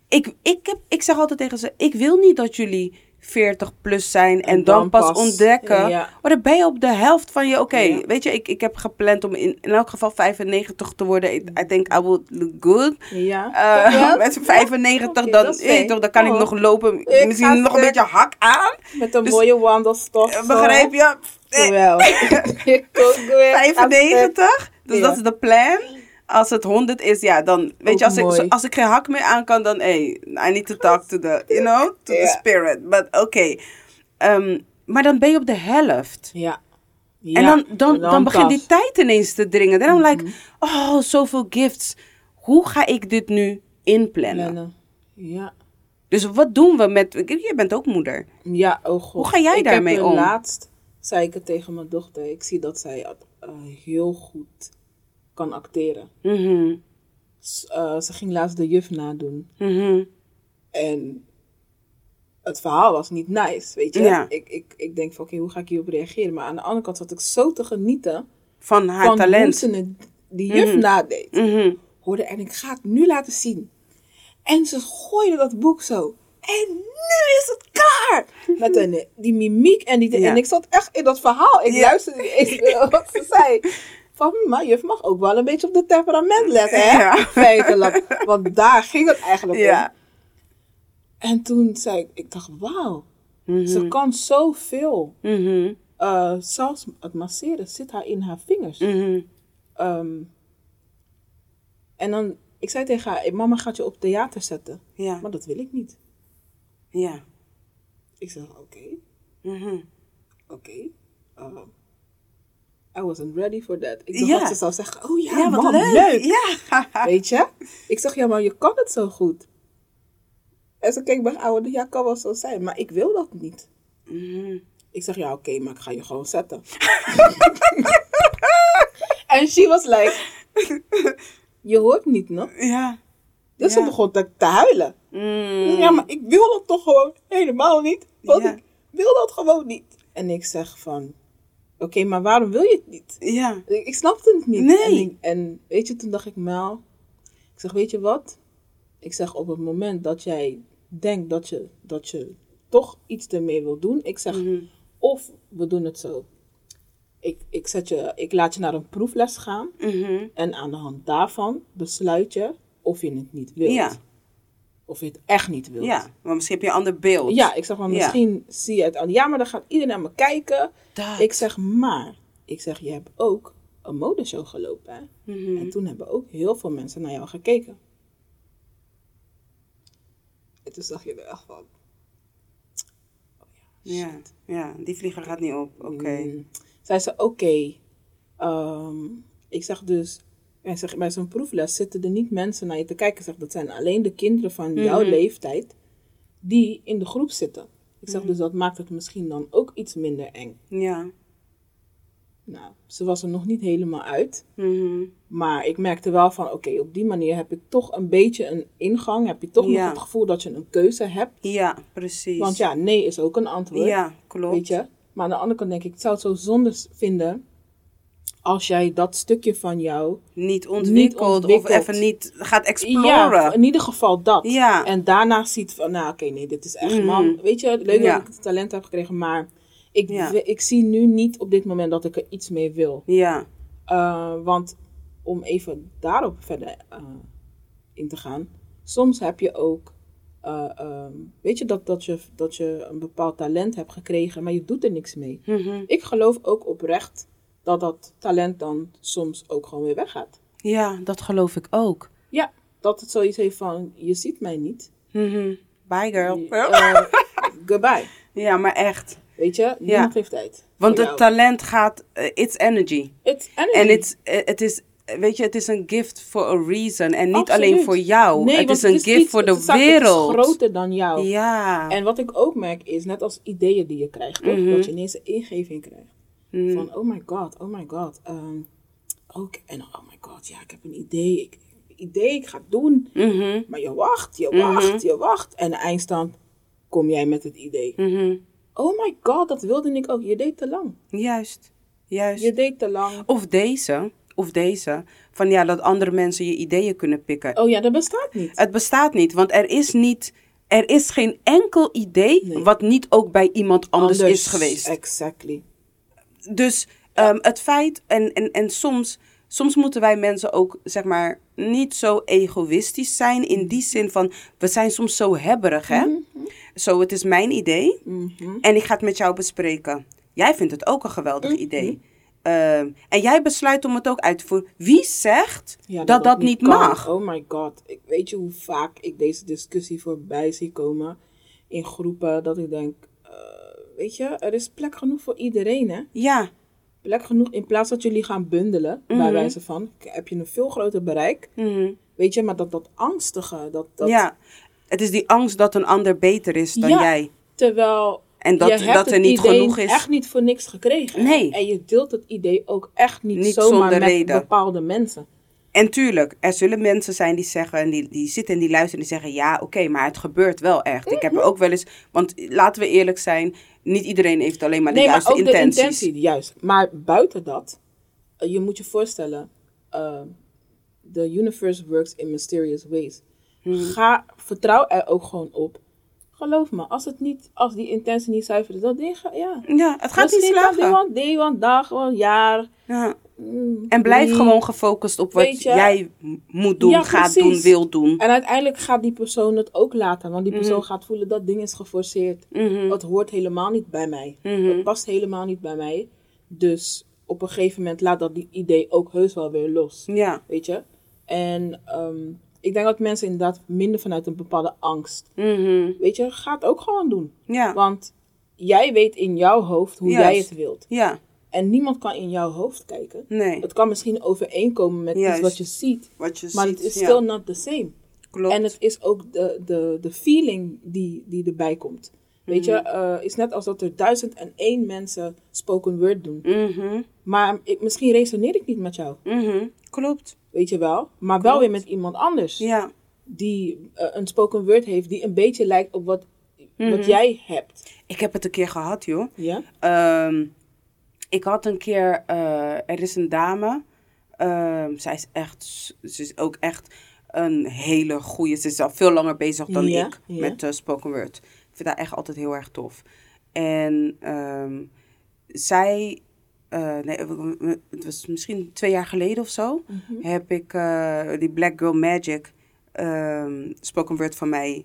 ik, ik, heb, ik zeg altijd tegen ze: ik wil niet dat jullie 40 plus zijn en, En dan, dan pas, ontdekken. ja. Maar dan ben je op de helft van je. Oké, Ja. weet je, ik, ik heb gepland om in, in elk geval 95 te worden. I, I think I will look good. Ja. Eh, (laughs) met 95, Oké, dan, toch, dan kan ik Oh. nog lopen. Ik misschien nog een beetje hak aan. Met een Dus- mooie wandelstof. Eh, Begrijp je? Jawel. (laughs) (laughs) ik ook weer. 95. Dus dat is de plan. Als het 100 is, ja, dan weet Ook je, als ik, als ik geen hak meer aan kan, dan hey, I need to talk to the, you know, to the Ja. spirit. But oké. Ehm, maar dan ben je op de helft. Ja. en dan, dan, dan, begint die tijd ineens te dringen. Dan I'm like, Mhm. oh, zoveel gifts. Hoe ga ik dit nu inplannen? Plannen. Ja. Dus wat doen we met... Je bent ook moeder. Ja, oh god. Hoe ga jij ik daarmee heb om? laatst zei ik het tegen mijn dochter. Ik zie dat zij eh, heel goed kan acteren. Mhm, eh, ze ging laatst de juf nadoen. mhm. En het verhaal was niet nice, weet je. Ja. Ik, ik, ik denk van, oké, hoe ga ik hierop reageren? Maar aan de andere kant zat ik zo te genieten Van haar van hoe talent. ze het, die juf Mhm. nadeed. Mhm. Hoorde, en ik ga het nu laten zien. En ze gooide dat boek zo. En nu is het klaar! (laughs) Met een, die mimiek en die... Ja. En ik zat echt in dat verhaal. Ik Ja. luisterde niet eens (laughs) wat ze zei. Van, maar juf mag ook wel een beetje op de temperament letten, hè? Ja. (laughs) Feitelijk. Want daar ging het eigenlijk Ja. om. En toen zei ik, ik dacht, wauw. Mhm. Ze kan zoveel. Mhm. Eh, zelfs het masseren zit haar in haar vingers. Mhm. Ehm, en dan, ik zei tegen haar, mama gaat je op theater zetten. Ja. Maar dat wil ik niet. Ja. Ik zeg, oké, Mhm. oké. ehm, I wasn't ready for that. Ik dacht Ja. dat ze zou zeggen, oh ja, Ja, wat mam, leuk. leuk. Ja. (laughs) Weet je? Ik zeg, ja, maar je kan het zo goed. En ze keek me oude, ja, kan wel zo zijn. Maar ik wil dat niet. Mhm. Ik zeg, ja, oké, maar ik ga je gewoon zetten. (laughs) En she was like, (laughs) je hoort niet, no? Ja. Dus Ja. ze begon te, te huilen. Mm. Ja, maar ik wil dat toch gewoon helemaal niet. Want Ja. ik wil dat gewoon niet. En ik zeg van, oké, maar waarom wil je het niet? Ja. Ik, ik snapte het niet. Nee. En, ik- en weet je, toen dacht ik, Mel, ik zeg, weet je wat? Ik zeg, op het moment dat jij denkt dat je, dat je toch iets ermee wil doen, ik zeg, Mhm. of we doen het zo. Ik, ik, zet je, ik laat je naar een proefles gaan Mhm. en aan de hand daarvan besluit je of je het niet wilt. Ja. Of je het echt niet wilt. Ja, maar misschien heb je een ander beeld. Ja, ik zeg maar, Ja. misschien zie je het aan. Ja, maar dan gaat iedereen naar me kijken. Dat. Ik zeg, maar, ik zeg, je hebt ook een modeshow gelopen. Hè? Mhm. En toen hebben ook heel veel mensen naar jou gekeken. En toen zag je er echt van. Oh ja, Ja. shit. ja, die vlieger gaat niet op. Oké. Mm. Zei ze, oké. ehm, ik zeg dus, ik zeg, bij zo'n proefles zitten er niet mensen naar je te kijken. Zeg, dat zijn alleen de kinderen van jouw Mhm. leeftijd die in de groep zitten. Ik zeg, Mhm. dus dat maakt het misschien dan ook iets minder eng. Ja. Nou, ze was er nog niet helemaal uit. Mhm. Maar ik merkte wel van, oké, op die manier heb ik toch een beetje een ingang. Heb je toch Ja. nog het gevoel dat je een keuze hebt. Ja, precies. Want ja, nee is ook een antwoord. Ja, klopt. Weet je? Maar aan de andere kant denk ik, ik zou het zo zonde vinden als jij dat stukje van jou... Niet ontwikkeld, of even niet gaat Ja, exploren. in ieder geval dat. Ja. En daarna ziet van, nou oké, nee, dit is echt, Mhm. man. Weet je, leuk Ja. dat ik het talent heb gekregen, maar ik, Ja. ik zie nu niet op dit moment dat ik er iets mee wil. Ja. Uh, want om even daarop verder uh, in te gaan. Soms heb je ook, uh, um, weet je, dat, dat je, dat je een bepaald talent hebt gekregen, maar je doet er niks mee. Mhm. Ik geloof ook oprecht dat dat talent dan soms ook gewoon weer weggaat. Ja, dat geloof ik ook. Ja, dat het zoiets heeft van, je ziet mij niet. Mhm. Bye girl. Uh, goodbye. Ja, maar echt. Weet je, niemand heeft tijd. Want het jou. talent gaat, eh, it's energy. It's energy. En eh, het is weet je, het is een gift for a reason. En niet Absoluut. alleen voor jou. Nee, het is een gift voor de het is- het is wereld. groter dan jou. Ja. En wat ik ook merk is, net als ideeën die je krijgt, toch? Mhm. dat je ineens een ingeving krijgt. Mhm. Van, oh my god, oh my god. ehm, ook, en oh my god, ja, ik heb een idee. Ik, idee, ik ga het doen. Mhm. Maar je wacht, je Mhm. wacht, je wacht. En eindstand kom jij met het idee. Mhm. Oh my god, dat wilde ik ook. Je deed te lang. Juist. Juist. Je deed te lang. Of deze. Of deze. Van ja, dat andere mensen je ideeën kunnen pikken. Oh ja, dat bestaat niet. Het bestaat niet, want er is niet. Er is geen enkel idee Nee. wat niet ook bij iemand anders, is geweest. Exactly. Dus ehm, het feit, en, en, en soms, soms moeten wij mensen ook, zeg maar, niet zo egoïstisch zijn. In die zin van, we zijn soms zo hebberig, hè? Zo, het is mijn idee Mhm. en ik ga het met jou bespreken. Jij vindt het ook een geweldig Mhm. idee. Ehm, en jij besluit om het ook uit te voeren. Wie zegt Ja, dat dat, niet kan. mag? Oh my god. Ik, weet je hoe vaak ik deze discussie voorbij zie komen in groepen dat ik denk, weet je, er is plek genoeg voor iedereen hè. Ja, Plek genoeg in plaats dat jullie gaan bundelen, bij Mhm. wijze van, heb je een veel groter bereik. mhm. Weet je, maar dat, dat angstige, dat, dat ja. Het is die angst dat een ander beter is dan Ja. jij. terwijl En dat, je hebt dat er niet idee genoeg is. echt niet voor niks gekregen. Nee. En je deelt het idee ook echt niet, Niet zomaar zonder met reden. bepaalde mensen. En tuurlijk, er zullen mensen zijn die zeggen, en die, die zitten en die luisteren en die zeggen, ja, oké, maar het gebeurt wel echt. Ik heb Mhm. er ook wel eens, want laten we eerlijk zijn, niet iedereen heeft alleen maar de nee, maar juiste ook intenties. de intentie, juist. Maar buiten dat, eh, je moet je voorstellen, eh, the universe works in mysterious ways. Mhm. Ga, vertrouw er ook gewoon op. Geloof me, als het niet, als die intentie niet zuiver is, dat ding, ga- ja. Ja, het gaat niet Misschien die slagen. wel day, one dag, wel jaar. Ja. Mm, En blijf gewoon gefocust op wat je? jij moet doen, Ja, gaat doen, wil doen. En uiteindelijk gaat die persoon het ook laten, want die Mhm. persoon gaat voelen dat ding is geforceerd. Mhm. Het hoort helemaal niet bij mij. Mhm. Het past helemaal niet bij mij. Dus op een gegeven moment laat dat die idee ook heus wel weer los. Ja. Weet je? En ehm, ik denk dat mensen inderdaad minder vanuit een bepaalde angst. Weet je, ga het ook gewoon doen. Ja. Want jij weet in jouw hoofd hoe jij het wilt. Ja. En niemand kan in jouw hoofd kijken. Nee. Het kan misschien overeenkomen met Juist. iets wat je ziet. Wat je Maar ziet. het is ja. still not the same. Klopt. En het is ook de, de, de feeling die, die erbij komt. Weet je, Mhm. eh is net als dat er duizend en één mensen spoken word doen. Mhm. Maar ik, misschien resoneer ik niet met jou, Mhm. Klopt. weet je wel. Maar wel weer met iemand anders. Ja. Die eh, een spoken word heeft die een beetje lijkt op wat, Mhm. wat jij hebt. Ik heb het een keer gehad, joh. Ja? Ehm, ik had een keer, eh, er is een dame, ehm, zij is echt, ze is ook echt een hele goede, ze is al veel langer bezig dan Ja, ik ja. met eh, spoken word. Ik vind haar echt altijd heel erg tof. En ehm, zij, eh, nee, het was misschien twee jaar geleden of zo, Mhm. heb ik die Black Girl Magic ehm, spoken word van mij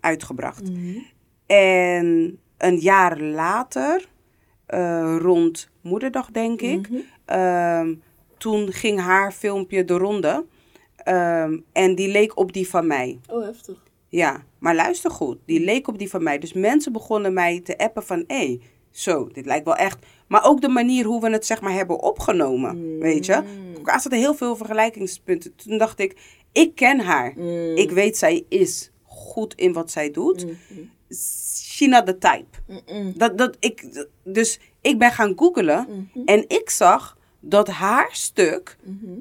uitgebracht. Mhm. En een jaar later, eh, rond Moederdag denk ik, Mhm. ehm, toen ging haar filmpje de ronde. Ehm, en die leek op die van mij. Oh, heftig. Ja, maar luister goed, die leek op die van mij. Dus mensen begonnen mij te appen van, hé, hey, zo, dit lijkt wel echt. Maar ook de manier hoe we het zeg maar hebben opgenomen, weet je. Er zaten heel veel vergelijkingspunten. Toen dacht ik, ik ken haar. Mm. Ik weet, zij is goed in wat zij doet. Mhm. Not the type. Dat, dat, ik, dus ik ben gaan googlen Mhm. en ik zag dat haar stuk, Mhm.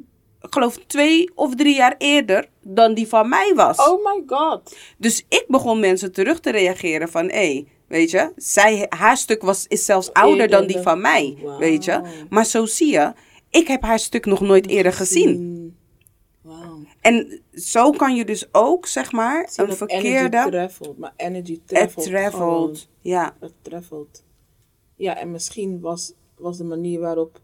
ik geloof twee of drie jaar eerder dan die van mij was. Oh my god. Dus ik begon mensen terug te reageren van, hé, hey, weet je, zij, haar stuk was, is zelfs ouder Eerder dan die van mij, weet je. Maar zo zie je, ik heb haar stuk nog nooit eerder gezien. En zo kan je dus ook, zeg maar, een verkeerde... Energy travelt, maar energy travelt, ja. Het travelt. Ja, en misschien was, was de manier waarop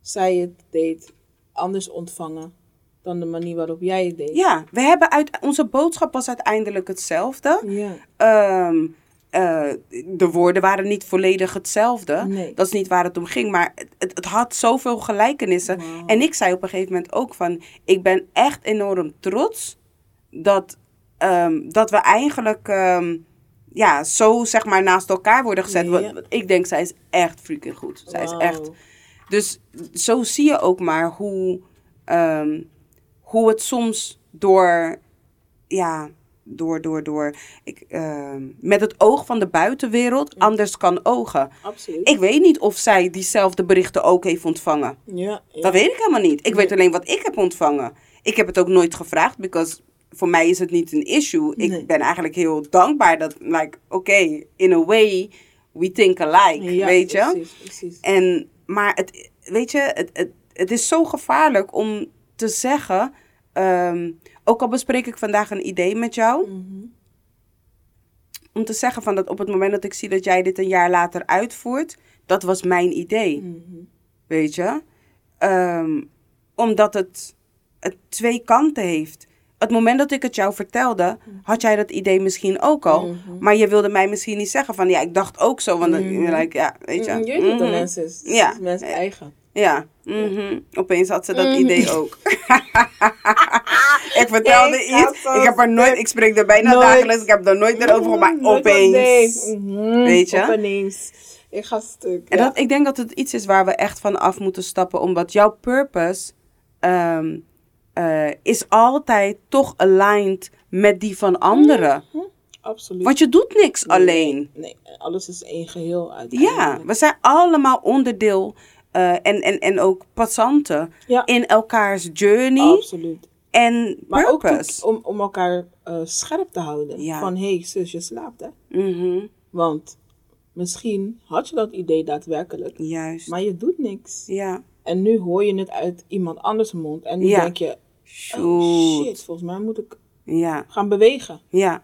zij het deed anders ontvangen dan de manier waarop jij het deed. Ja, we hebben uit, onze boodschap was uiteindelijk hetzelfde. Ja. Ehm, eh, de woorden waren niet volledig hetzelfde. Nee. Dat is niet waar het om ging, maar het, het, had zoveel gelijkenissen. En ik zei op een gegeven moment ook van, ik ben echt enorm trots dat, ehm, dat we eigenlijk ehm, ja, zo zeg maar naast elkaar worden gezet. Ja. Ik denk, zij is echt freaking goed. Zij is echt... Dus zo zie je ook maar hoe, ehm, hoe het soms door, ja, door, door, door, ik, ehm, met het oog van de buitenwereld anders kan ogen. Absoluut. Ik weet niet of zij diezelfde berichten ook heeft ontvangen. ja, ja. Dat weet ik helemaal niet. Ik weet alleen wat ik heb ontvangen. Ik heb het ook nooit gevraagd, because voor mij is het niet een issue. Ik Nee. ben eigenlijk heel dankbaar dat, like, oké, in a way, we think alike, Ja, weet je? Precies, precies. En, maar het, weet je, het, het, het is zo gevaarlijk om te zeggen, ehm, ook al bespreek ik vandaag een idee met jou, Mhm. om te zeggen van dat op het moment dat ik zie dat jij dit een jaar later uitvoert, dat was mijn idee. Mhm. Weet je? Ehm, omdat het, het twee kanten heeft. Het moment dat ik het jou vertelde, had jij dat idee misschien ook al. Mhm. Maar je wilde mij misschien niet zeggen van ja, ik dacht ook zo. Want dan- Mhm. like, ja, weet je. Mm, Je weet wat de Mhm. mens is. Het Ja. is mensen eigen. Ja, mhm. opeens had ze dat Mhm. idee ook. (laughs) ik vertelde Ik iets. Ik heb er nooit, ik spreek er bijna Nooit. dagelijks. Ik heb er nooit erover Mm, gemaakt. Opeens. Mhm, Weet je? Opeens. Ik ga stuk. En ja. dat, ik denk dat het iets is waar we echt van af moeten stappen. Omdat jouw purpose ehm, eh, is altijd toch aligned met die van anderen. Absoluut. Want je doet niks alleen. Nee, alles is één geheel uiteindelijk. Ja, we zijn allemaal onderdeel eh, en, en, en ook passanten Ja. in elkaars journey Absoluut. en Maar ook purpose. ook om, om elkaar eh, scherp te houden. Ja. Van, hé hey, zus, je slaapt hè. Mhm, Want misschien had je dat idee daadwerkelijk. Juist. Maar je doet niks. ja. En nu hoor je het uit iemand anders mond. En nu Ja. denk je, oh shit, volgens mij moet ik Ja. gaan bewegen. Ja.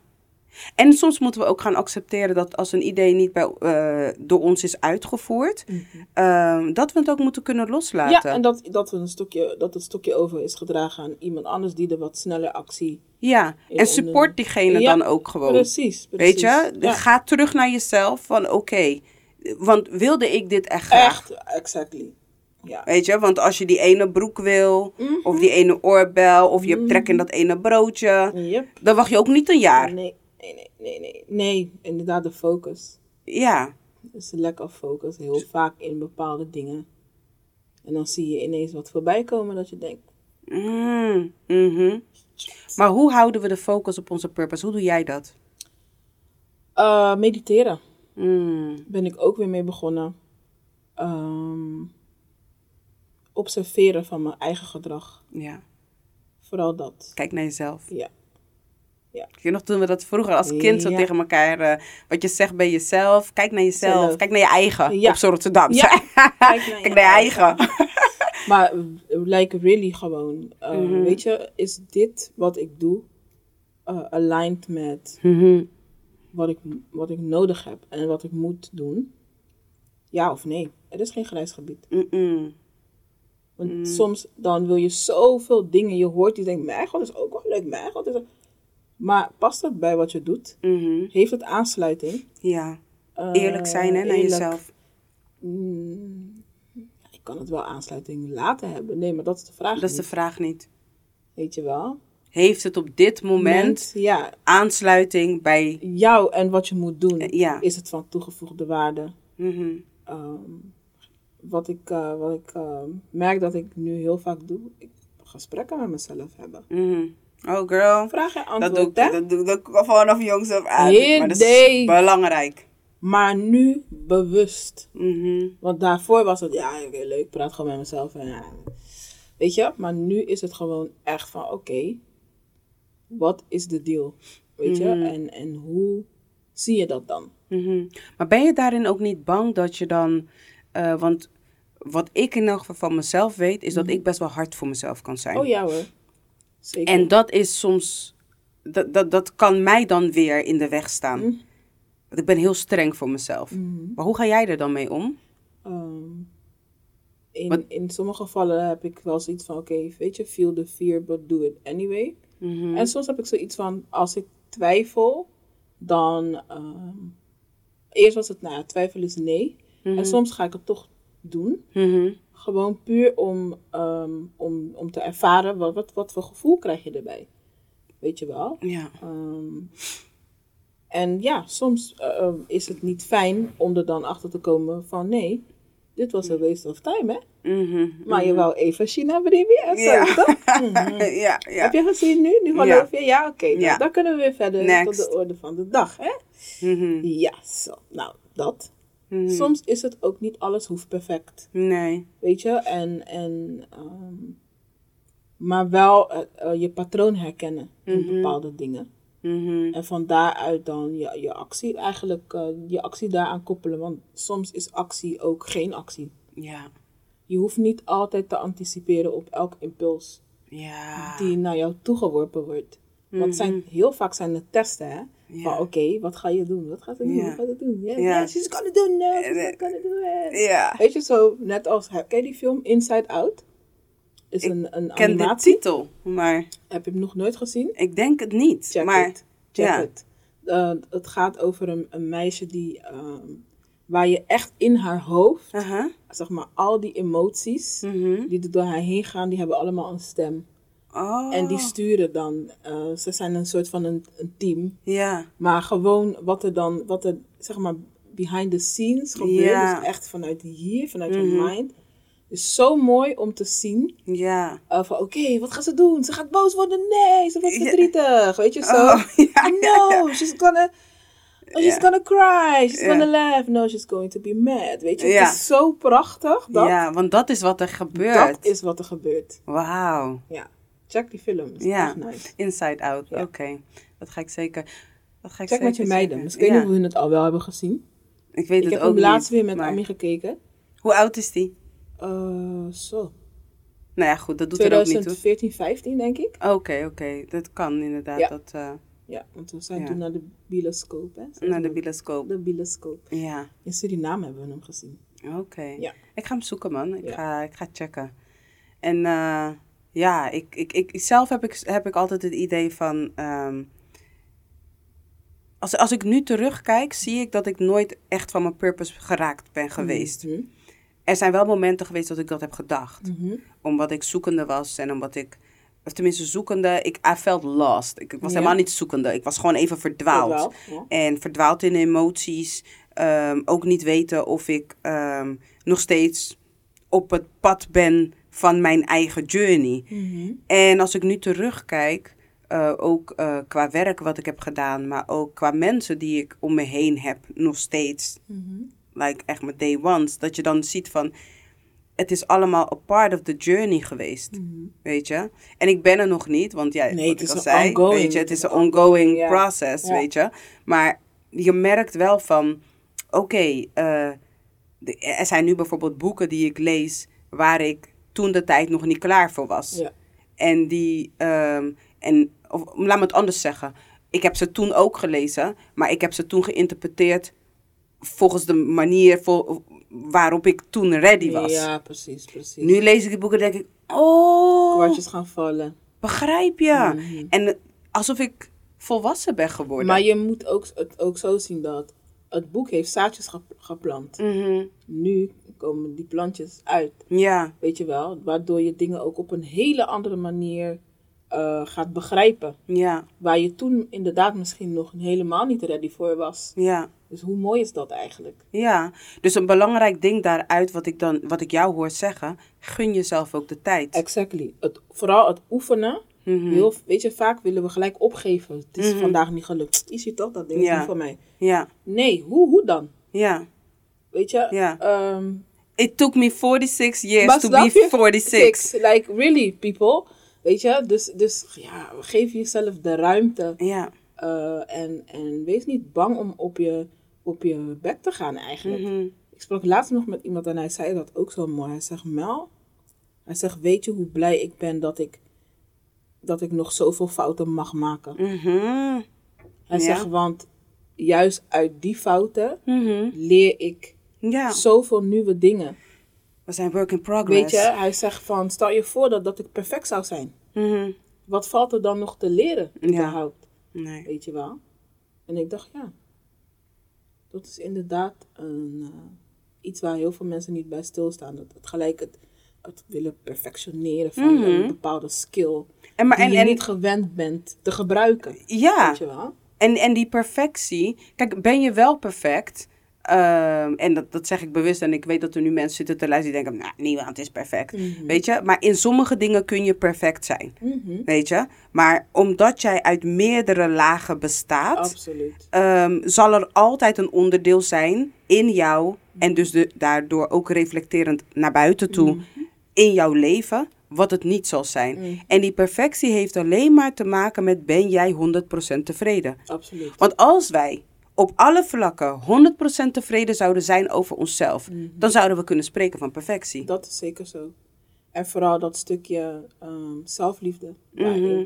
En soms moeten we ook gaan accepteren dat als een idee niet bij, eh, door ons is uitgevoerd, ehm, dat we het ook moeten kunnen Ja, loslaten. en dat, dat, we een stokje, dat het stokje over is gedragen aan iemand anders die er wat sneller actie... Ja, Ja, en support diegene Ja, dan ook gewoon. Precies, Weet precies. je? Ja. Ga terug naar jezelf van oké, want wilde ik dit echt graag? Echt, exactly. Ja. Weet je, want als je die ene broek wil, Mhm. of die ene oorbel, of je hebt trek in dat ene broodje, Yep. dan wacht je ook niet een jaar. Nee, nee, nee, nee, nee. Nee, inderdaad de focus. Ja, Dus een lack of focus. Heel vaak in bepaalde dingen. En dan zie je ineens wat voorbij komen dat je denkt... Mm, mhm. Maar hoe houden we de focus op onze purpose? Hoe doe jij dat? eh, mediteren Mm, ben ik ook weer mee begonnen. Ehm, observeren van mijn eigen gedrag. ja, Vooral dat. kijk naar jezelf. Ja. Weet je nog toen we dat vroeger als kind zo Ja. tegen elkaar, eh, wat je zegt bij jezelf, kijk naar jezelf, Zelf. kijk naar je eigen, Ja. op zo'n Rotterdam. Ja. (laughs) kijk naar naar je eigen. (laughs) Maar eh, like really gewoon. eh, Mhm. Weet je, is dit wat ik doe eh, aligned met Mhm. wat ik, wat ik nodig heb en wat ik moet doen? Ja of nee? Er is geen grijs gebied. Want Mm. soms dan wil je zoveel dingen. Je hoort die denkt, mijn god is ook wel leuk, mijn god is ook... Maar past dat bij wat je doet? Mhm. Heeft het aansluiting? Ja, Eh, eerlijk zijn hè, naar jezelf. Mm, ik kan het wel aansluiting laten hebben. Nee, maar dat is de vraag. Dat is de vraag niet. Weet je wel? Heeft het op dit moment Ja, aansluiting bij... jou en wat je moet doen. Eh, ja. Is het van toegevoegde waarde? Mhm. Ehm, wat ik, eh, wat ik ehm, merk dat ik nu heel vaak doe, ik gesprekken met mezelf hebben. Mhm. Oh girl, Vraag en dat doe, ik, antwoord, hè? dat doe ik ook vanaf jongs af aan. Maar dat is belangrijk. Maar nu bewust. Mhm. Want daarvoor was het, ja, oké, leuk, ik praat gewoon met mezelf. En, ja. Weet je? Maar nu is het gewoon echt van, oké, wat is de deal? Weet je? Mhm. En, en hoe zie je dat dan? Mhm. Maar ben je daarin ook niet bang dat je dan... eh, want wat ik in elk geval van mezelf weet, is dat ik best wel hard voor mezelf kan zijn. Oh ja hoor. Zeker. En dat is soms... Dat, dat, dat kan mij dan weer in de weg staan. Mhm. Want ik ben heel streng voor mezelf. Mhm. Maar hoe ga jij er dan mee om? Ehm, in, Wat- in sommige gevallen heb ik wel zoiets van, oké, weet je, feel the fear, but do it anyway. Mhm. En soms heb ik zoiets van, als ik twijfel, dan... ehm, eerst was het, nou ja, twijfel is nee. En soms ga ik het toch doen. Gewoon puur om, ehm, om, om te ervaren, wat, wat, wat voor gevoel krijg je erbij. Weet je wel? Ja. Ehm, en ja, soms eh, is het niet fijn om er dan achter te komen van nee, dit was een waste of time, hè? Mhm, Maar je mhm. wou even China BBS, Ja. ja. toch? (laughs) Mhm. ja, ja. Heb je gezien nu? Nu geloof je? Ja, oké. nou, dan kunnen we weer verder Next. tot de orde van de dag, hè? Ja, zo. Nou, dat. Mhm. Soms is het ook niet alles hoeft perfect. Nee. Weet je? En, en, ehm, maar wel eh, eh, je patroon herkennen in Mhm. bepaalde dingen. Mhm. En van daaruit dan je, je actie eigenlijk, eh, je actie daaraan koppelen. Want soms is actie ook geen actie. Ja. Je hoeft niet altijd te anticiperen op elk impuls Ja. die naar jou toegeworpen wordt. Want zijn, heel vaak zijn het testen, hè? Ja. Van oké, wat ga je doen? Wat gaat ze doen? Wat gaat ze doen? Ja. yes, she's gonna do no, she's Eh, gonna do it. Ja. Weet je, zo net als, ken je die film Inside Out? Is Ik een, een ken de titel, maar Heb je hem nog nooit gezien? ik denk het niet. Check maar it. Check ja. it. Eh, het gaat over een, een meisje die, ehm, waar je echt in haar hoofd, zeg maar, al die emoties Mhm. die er door haar heen gaan, die hebben allemaal een stem. Oh. En die sturen dan, eh, ze zijn een soort van een, een team. Ja. Maar gewoon wat er dan, wat er, zeg maar, behind the scenes gebeurt, dus echt vanuit hier, vanuit je mind. is zo mooi om te zien. Ja. Uh, van oké, wat gaat ze doen? Ze gaat boos worden? Nee, ze wordt verdrietig. Weet je zo? Oh, (laughs) ja, no, she's gonna. oh, she's gonna cry. She's gonna laugh. No, she's going to be mad. Weet je, het is zo prachtig. Dat, ja, want dat is wat er gebeurt. dat is wat er gebeurt. Wauw. Ja. Check die film. Ja. nice. Inside Out. Ja. Oké. Dat ga ik zeker. Dat ga ik Check zeker met je meiden. Misschien Ja. of we het al wel hebben gezien. Ik weet Ik het heb ook hem laatst niet, weer met maar- Ami gekeken. Hoe oud is die? Uh, zo. Nou ja, goed, dat doet er ook niet toe. 2014, 15 denk ik. Oké, oké. Dat kan inderdaad. Ja. Dat, eh, Ja, want we zijn Ja. toen naar de bioscoop. Hè? naar de bioscoop. De bioscoop. Ja, In Suriname hebben we hem gezien. oké. Ja. Ik ga hem zoeken, man. Ik, Ja. ga, ik ga checken. En eh, ja, ik, ik, ik, zelf heb ik, heb ik altijd het idee van... ehm, als, als ik nu terugkijk, zie ik dat ik nooit echt van mijn purpose geraakt ben geweest. Mhm. Er zijn wel momenten geweest dat ik dat heb gedacht. Mhm. Omdat ik zoekende was en omdat ik... Of tenminste zoekende, ik I felt lost. Ik, ik was Ja. helemaal niet zoekende. Ik was gewoon even verdwaald. Verdwaald, ja. En verdwaald in emoties. Ehm, ook niet weten of ik ehm, nog steeds op het pad ben van mijn eigen journey. Mhm. En als ik nu terugkijk, eh, ook eh, qua werk wat ik heb gedaan, maar ook qua mensen die ik om me heen heb, nog steeds, Mhm. like echt mijn day ones, dat je dan ziet van, het is allemaal a part of the journey geweest, Mhm. weet je. En ik ben er nog niet, want ja, Nee, wat het ik is al een zei, ongoing- weet je, het is een ongoing process, weet je. Maar je merkt wel van, oké, eh, er zijn nu bijvoorbeeld boeken die ik lees waar ik toen de tijd nog niet klaar voor was. Ja. En die, ehm, en, of laat me het anders zeggen. Ik heb ze toen ook gelezen, maar ik heb ze toen geïnterpreteerd volgens de manier voor, waarop ik toen ready was. Ja, precies, precies. Nu lees ik die boeken en denk ik, oh, Kwartjes gaan vallen. begrijp je? Mhm. En alsof ik volwassen ben geworden. Maar je moet ook, het ook zo zien dat het boek heeft zaadjes gep- geplant. Mhm. Nu komen die plantjes uit, Ja, weet je wel. Waardoor je dingen ook op een hele andere manier eh, gaat begrijpen. ja, Waar je toen inderdaad misschien nog helemaal niet ready voor was. ja. Dus hoe mooi is dat eigenlijk? Ja, dus een belangrijk ding daaruit, wat ik, dan, wat ik jou hoor zeggen, gun jezelf ook de tijd. Exactly. Het, vooral het oefenen. Mhm. Heel, weet je, vaak willen we gelijk opgeven. Het is Mhm. vandaag niet gelukt. Is je toch? Dat ding is Ja. niet voor mij. Ja, Nee, hoe, hoe dan? ja, Weet je? Ehm, It took me 46 years to be je? 46. six. Like, really, people. Weet je? Dus, dus ja, geef jezelf de ruimte. Ja, eh, en, en wees niet bang om op je, op je bek te gaan eigenlijk. mhm. Ik sprak laatst nog met iemand en hij zei dat ook zo mooi. Hij zegt, Mel, hij zegt, weet je hoe blij ik ben dat ik, dat ik nog zoveel fouten mag maken? Mhm. Hij Ja. zegt, want juist uit die fouten Mhm. leer ik Ja, zoveel nieuwe dingen. we zijn work in progress. Weet je, hij zegt van, stel je voor dat, dat ik perfect zou zijn. Mhm. Wat valt er dan nog te leren überhaupt? Nee. Weet je wel? En ik dacht, ja, dat is inderdaad een, eh, iets waar heel veel mensen niet bij stilstaan. Dat het gelijk het, het willen perfectioneren van Mhm. een bepaalde skill En, maar, die en, je en, niet gewend bent te gebruiken. ja, Weet je wel? en, en die perfectie. Kijk, ben je wel perfect? Ehm, en dat, dat zeg ik bewust. En ik weet dat er nu mensen zitten te luisteren die denken, nou, niemand is perfect. Mhm. Weet je? Maar in sommige dingen kun je perfect zijn. Mhm. Weet je? Maar omdat jij uit meerdere lagen bestaat, ehm, zal er altijd een onderdeel zijn in jou. En dus de, daardoor ook reflecterend naar buiten toe Mhm. in jouw leven. Wat het niet zal zijn. Mhm. En die perfectie heeft alleen maar te maken met ben jij 100% tevreden. Absoluut. Want als wij op alle vlakken 100% tevreden zouden zijn over onszelf, Mhm. dan zouden we kunnen spreken van perfectie. Dat is zeker zo. En vooral dat stukje ehm, zelfliefde. Mhm.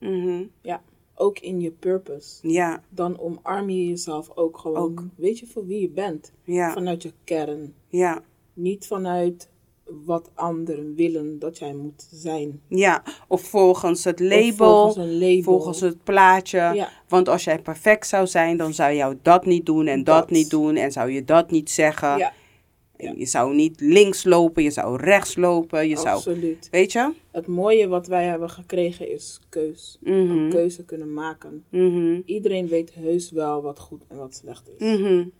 Mhm. Ja, ook in je purpose. Ja, Dan omarm je jezelf ook gewoon. Ook. Weet je voor wie je bent? ja, Vanuit je kern. ja, Niet vanuit wat anderen willen dat jij moet zijn. ja. Of volgens het label, volgens een label. volgens het plaatje. Ja. Want als jij perfect zou zijn, dan zou jou dat niet doen en dat, Dat. niet doen en zou je dat niet zeggen. Ja, Je zou niet links lopen, je zou rechts lopen, je zou... absoluut. Weet je? Het mooie wat wij hebben gekregen is keus. Mhm. Een keuze kunnen maken. Mhm. Iedereen weet heus wel wat goed en wat slecht is.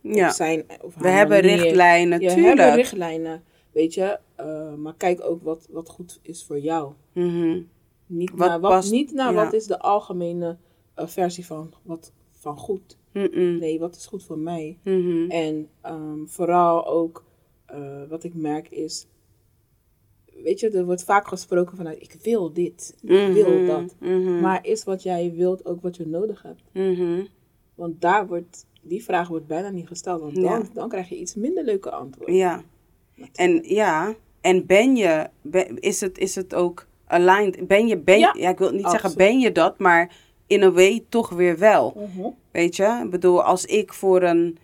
Ja. Op zijn, of We hebben manier. richtlijnen, Je tuurlijk. hebben richtlijnen, weet je. eh, maar kijk ook wat, wat goed is voor jou. Mhm. Niet Wat naar, wat, past- niet naar ja. wat is de algemene eh, versie van, wat, van goed. Mhm. Nee, wat is goed voor mij? Mhm. En ehm, vooral ook eh, wat ik merk is, weet je, er wordt vaak gesproken vanuit ik wil dit, ik wil Mhm. dat. Mhm. Maar is wat jij wilt ook wat je nodig hebt? Want daar wordt, die vraag wordt bijna niet gesteld, want dan, Ja. dan krijg je iets minder leuke antwoorden. Ja. En ja, en ben je, ben- is, het, is het ook aligned? Ben je, ben, ja, Ja, ik wil niet zeggen ben je dat, maar in een way toch weer wel. Mhm. Weet je? Ik bedoel, als ik voor een,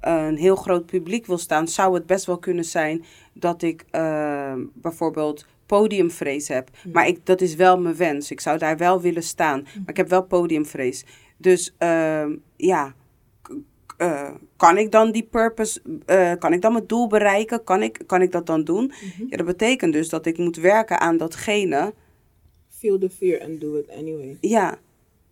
een heel groot publiek wil staan, zou het best wel kunnen zijn dat ik ehm, bijvoorbeeld podiumvrees heb. Maar ik, dat is wel mijn wens. Ik zou daar wel willen staan. Maar ik heb wel podiumvrees. Dus ehm, ja, eh, kan ik dan die purpose, eh, kan ik dan mijn doel bereiken? Kan ik, kan ik dat dan doen? Ja, dat betekent dus dat ik moet werken aan datgene. Feel the fear and do it anyway. Ja,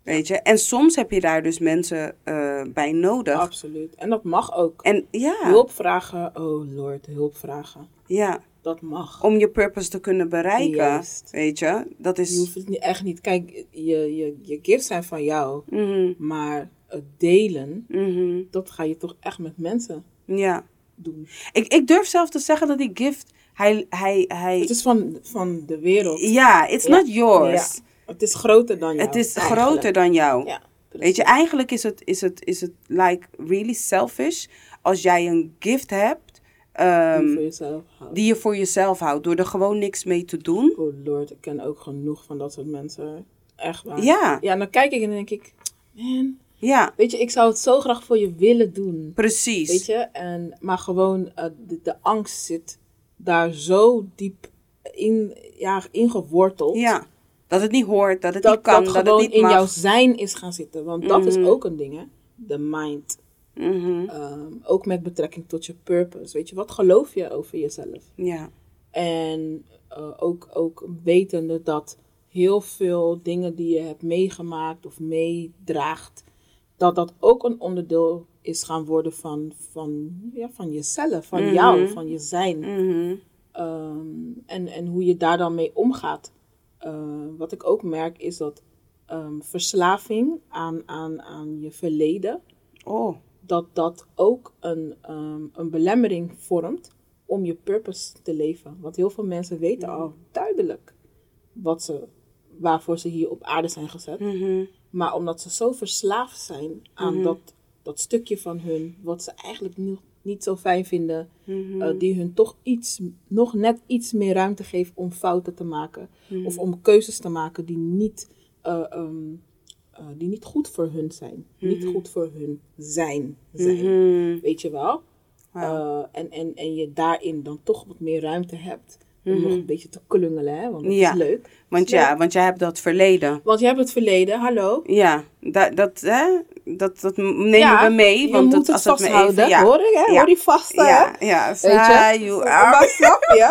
weet je. En soms heb je daar dus mensen eh, bij nodig. Absoluut. En dat mag ook. En ja, Hulp vragen, oh lord, hulp vragen. ja, Dat mag. om je purpose te kunnen bereiken. Juist. Weet je, dat Je is. hoeft het niet, echt niet. Kijk, je, je, je gifts zijn van jou. Mhm, Maar het delen, mhm, dat ga je toch echt met mensen ja. doen. Ik, ik durf zelf te zeggen dat die gift, hij, hij, hij. Het is van, van de wereld. ja, it's Ja. not yours. Ja. Het is groter dan jou. Het is eigenlijk. groter dan jou. Ja, Weet je, eigenlijk is het, is het, is het like really selfish als jij een gift hebt ehm, Die je voor jezelf houdt, door er gewoon niks mee te doen. Oh lord, ik ken ook genoeg van dat soort mensen. Echt waar. Ja, Ja, en dan kijk ik en dan denk ik, man, ja, weet je, ik zou het zo graag voor je willen doen. precies. Weet je, en, maar gewoon eh, de, de angst zit daar zo diep in, ja, ingeworteld. Ja, dat het niet hoort, dat het dat niet kan, dat dat, gewoon het niet in mag. jouw zijn is gaan zitten. Want dat is Mhm. ook een ding, hè. De mind. Mhm, Ehm, ook met betrekking tot je purpose. Weet je, wat geloof je over jezelf? Ja, En eh, ook, ook wetende dat heel veel dingen die je hebt meegemaakt of meedraagt, dat dat ook een onderdeel is gaan worden van, van, ja, van jezelf, van Mhm. jou, van je zijn. mhm, Ehm, en, en hoe je daar dan mee omgaat. Eh, wat ik ook merk is dat ehm, verslaving aan, aan, aan je verleden, oh, dat dat ook een, ehm, een belemmering vormt om je purpose te leven. Want heel veel mensen weten al duidelijk wat ze, waarvoor ze hier op aarde zijn gezet. Mhm, Maar omdat ze zo verslaafd zijn aan dat, dat stukje van hun, wat ze eigenlijk niet, niet zo fijn vinden, mhm, eh, die hun toch iets, nog net iets meer ruimte geeft om fouten te maken. Mhm. Of om keuzes te maken die niet, eh, ehm, eh, die niet goed voor hun zijn. Niet goed voor hun zijn. zijn. mhm. Weet je wel? En, en, en je daarin dan toch wat meer ruimte hebt. Om nog een beetje te klungelen, hè? Want dat Ja. is leuk. Want ja, want jij hebt dat verleden. Want je hebt het verleden, hallo. Ja, dat, dat, hè? dat, dat nemen Ja, we mee. je Want het als het me vasthouden. even, ja, Hoor je, hè? Hoor die vast, hè? ja, ja, Weet je? you Maar are. (laughs) snap je?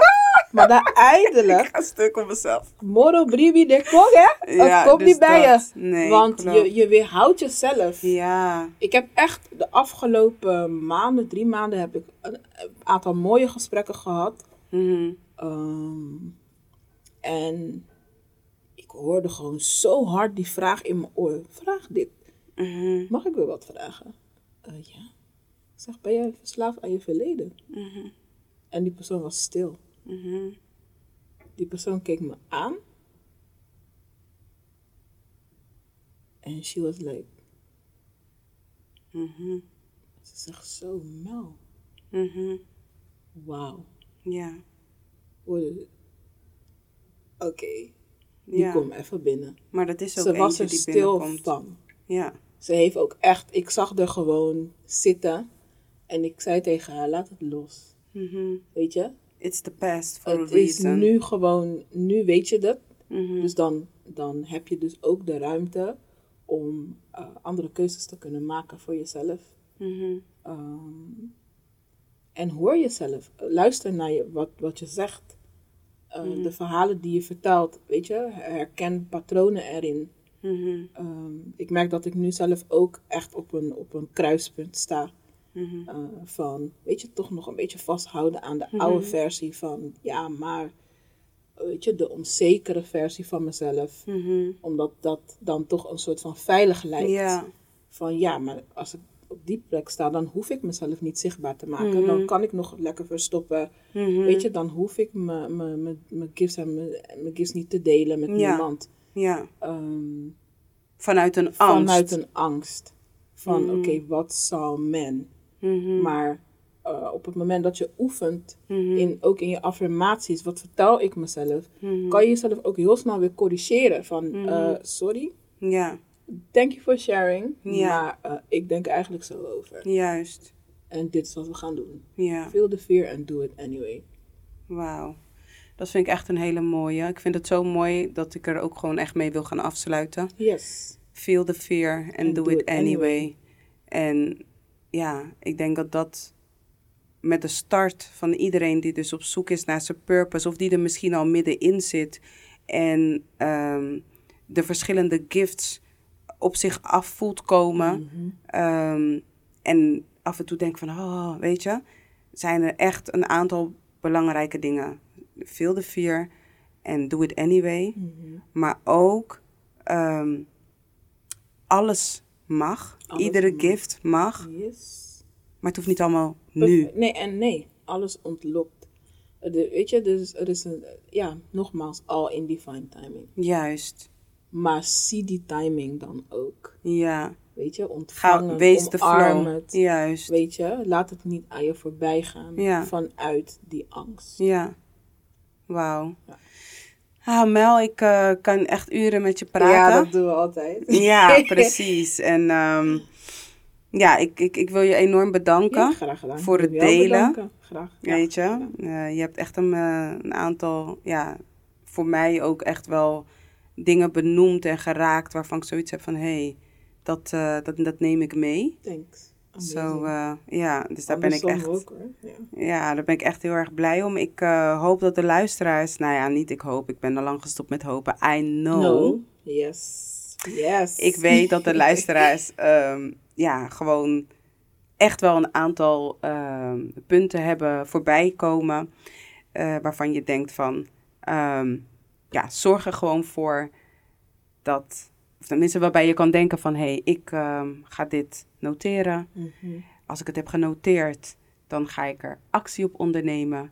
Maar dan (laughs) eindelijk, Ik ga stuk op mezelf. moro bribi de kong, hè? Het komt dus niet bij dat. je. Nee, Want klopt. je, je weerhoudt jezelf. Ja. Ik heb echt de afgelopen maanden, drie maanden, heb ik een, een aantal mooie gesprekken gehad. Mhm. Ehm, en ik hoorde gewoon zo hard die vraag in mijn oor. Vraag dit. Mhm. Mag ik weer wat vragen? Eh, ja. Ik zeg, ben jij verslaafd aan je verleden? Mhm. En die persoon was stil. Mhm. Die persoon keek me aan. En she was like, ze zegt zo, Mel, Mhm. wauw. Ja. Oké, die Ja. komt even binnen. Maar dat is ook Ze was er die stil binnenkomt. van. Ja. Ze heeft ook echt, ik zag er gewoon zitten. En ik zei tegen haar, laat het los. Mhm. Weet je? It's the past for het a is reason. nu gewoon, nu weet je dat. Mhm. Dus dan, dan heb je dus ook de ruimte om eh, andere keuzes te kunnen maken voor jezelf. Mhm. Ehm, en hoor jezelf. Luister naar je, wat, wat je zegt. Eh, Mhm. De verhalen die je vertelt. Weet je, herken patronen erin. Mhm. Ehm, ik merk dat ik nu zelf ook echt op een, op een kruispunt sta. Mhm. eh, van, weet je, toch nog een beetje vasthouden aan de oude versie van, ja, maar, weet je, de onzekere versie van mezelf. Omdat dat dan toch een soort van veilig lijkt. Ja. Van, ja, maar als ik op die plek sta, dan hoef ik mezelf niet zichtbaar te maken. Mhm. Dan kan ik nog lekker verstoppen. Mhm. Weet je, dan hoef ik mijn- gifts en mijn gifts niet te delen met Ja. niemand. Ja. Ehm, Vanuit een angst. vanuit een angst. Van, Mhm. oké, wat zal men? Mhm. Maar eh, op het moment dat je oefent, Mhm. in, ook in je affirmaties, wat vertel ik mezelf, Mhm. kan je jezelf ook heel snel weer corrigeren. Van, Mhm. eh, sorry, Ja, thank you for sharing, Ja. maar eh, ik denk eigenlijk zo over. juist. En dit is wat we gaan doen. Ja, Feel the fear and do it anyway. wauw. Dat vind ik echt een hele mooie. Ik vind het zo mooi dat ik er ook gewoon echt mee wil gaan afsluiten. Yes. Feel the fear and, And do, do it it anyway. anyway. En ja, ik denk dat dat met de start van iedereen die dus op zoek is naar zijn purpose, of die er misschien al middenin zit en ehm, de verschillende gifts op zich af voelt komen. Mhm. Ehm, en af en toe denk van, oh, weet je, zijn er echt een aantal belangrijke dingen. Feel the fear en do it anyway. Mhm. Maar ook ehm, alles mag. Alles Iedere mag. gift mag. Yes. Maar het hoeft niet allemaal nu. Nee, en nee, alles ontlokt. De, weet je, dus er is een, ja, nogmaals, all in divine timing. Juist. Maar zie die timing dan ook. Ja. Weet je, Ga, ontvangen, wees de flow. het. Juist. Weet je, laat het niet aan je voorbij gaan Ja. vanuit die angst. Ja. Wauw. Ja. Ah, Mel, ik eh, kan echt uren met je praten. Ja, dat doen we altijd. (laughs) Ja, (laughs) precies. En ehm, ja, ik, ik, ik wil je enorm bedanken. Ja, graag gedaan. voor het delen. bedanken. Graag. Ja, Weet je, graag. Eh, je hebt echt een, eh, een aantal, ja, voor mij ook echt wel dingen benoemd en geraakt waarvan ik zoiets heb van, hé, hey, dat, eh, dat, dat neem ik mee. Thanks. Zo, eh, ja, dus daar ben ik echt, ook, hoor. Ja. ja, daar ben ik echt heel erg blij om. Ik eh, hoop dat de luisteraars, nou ja, niet ik hoop, ik ben al lang gestopt met hopen. I know. No. Yes. Yes. Ik weet dat de (laughs) luisteraars ehm, ja, gewoon echt wel een aantal ehm, punten hebben voorbij komen. waarvan je denkt van, ehm, ja, zorg er gewoon voor dat, of tenminste waarbij je kan denken van, hé, hey, ik ehm, ga dit noteren. Mhm. Als ik het heb genoteerd, dan ga ik er actie op ondernemen.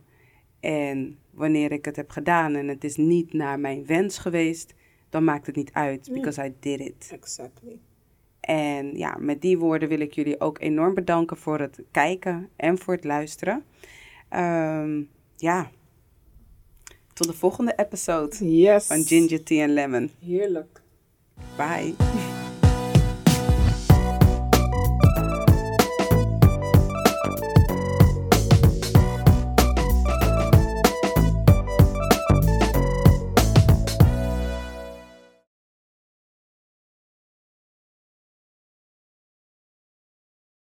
En wanneer ik het heb gedaan en het is niet naar mijn wens geweest, dan maakt het niet uit, because I did it. Exactly. En ja, met die woorden wil ik jullie ook enorm bedanken voor het kijken en voor het luisteren. Ehm, ja, tot de volgende episode Yes. van Ginger Tea and Lemon. Heerlijk. Bye.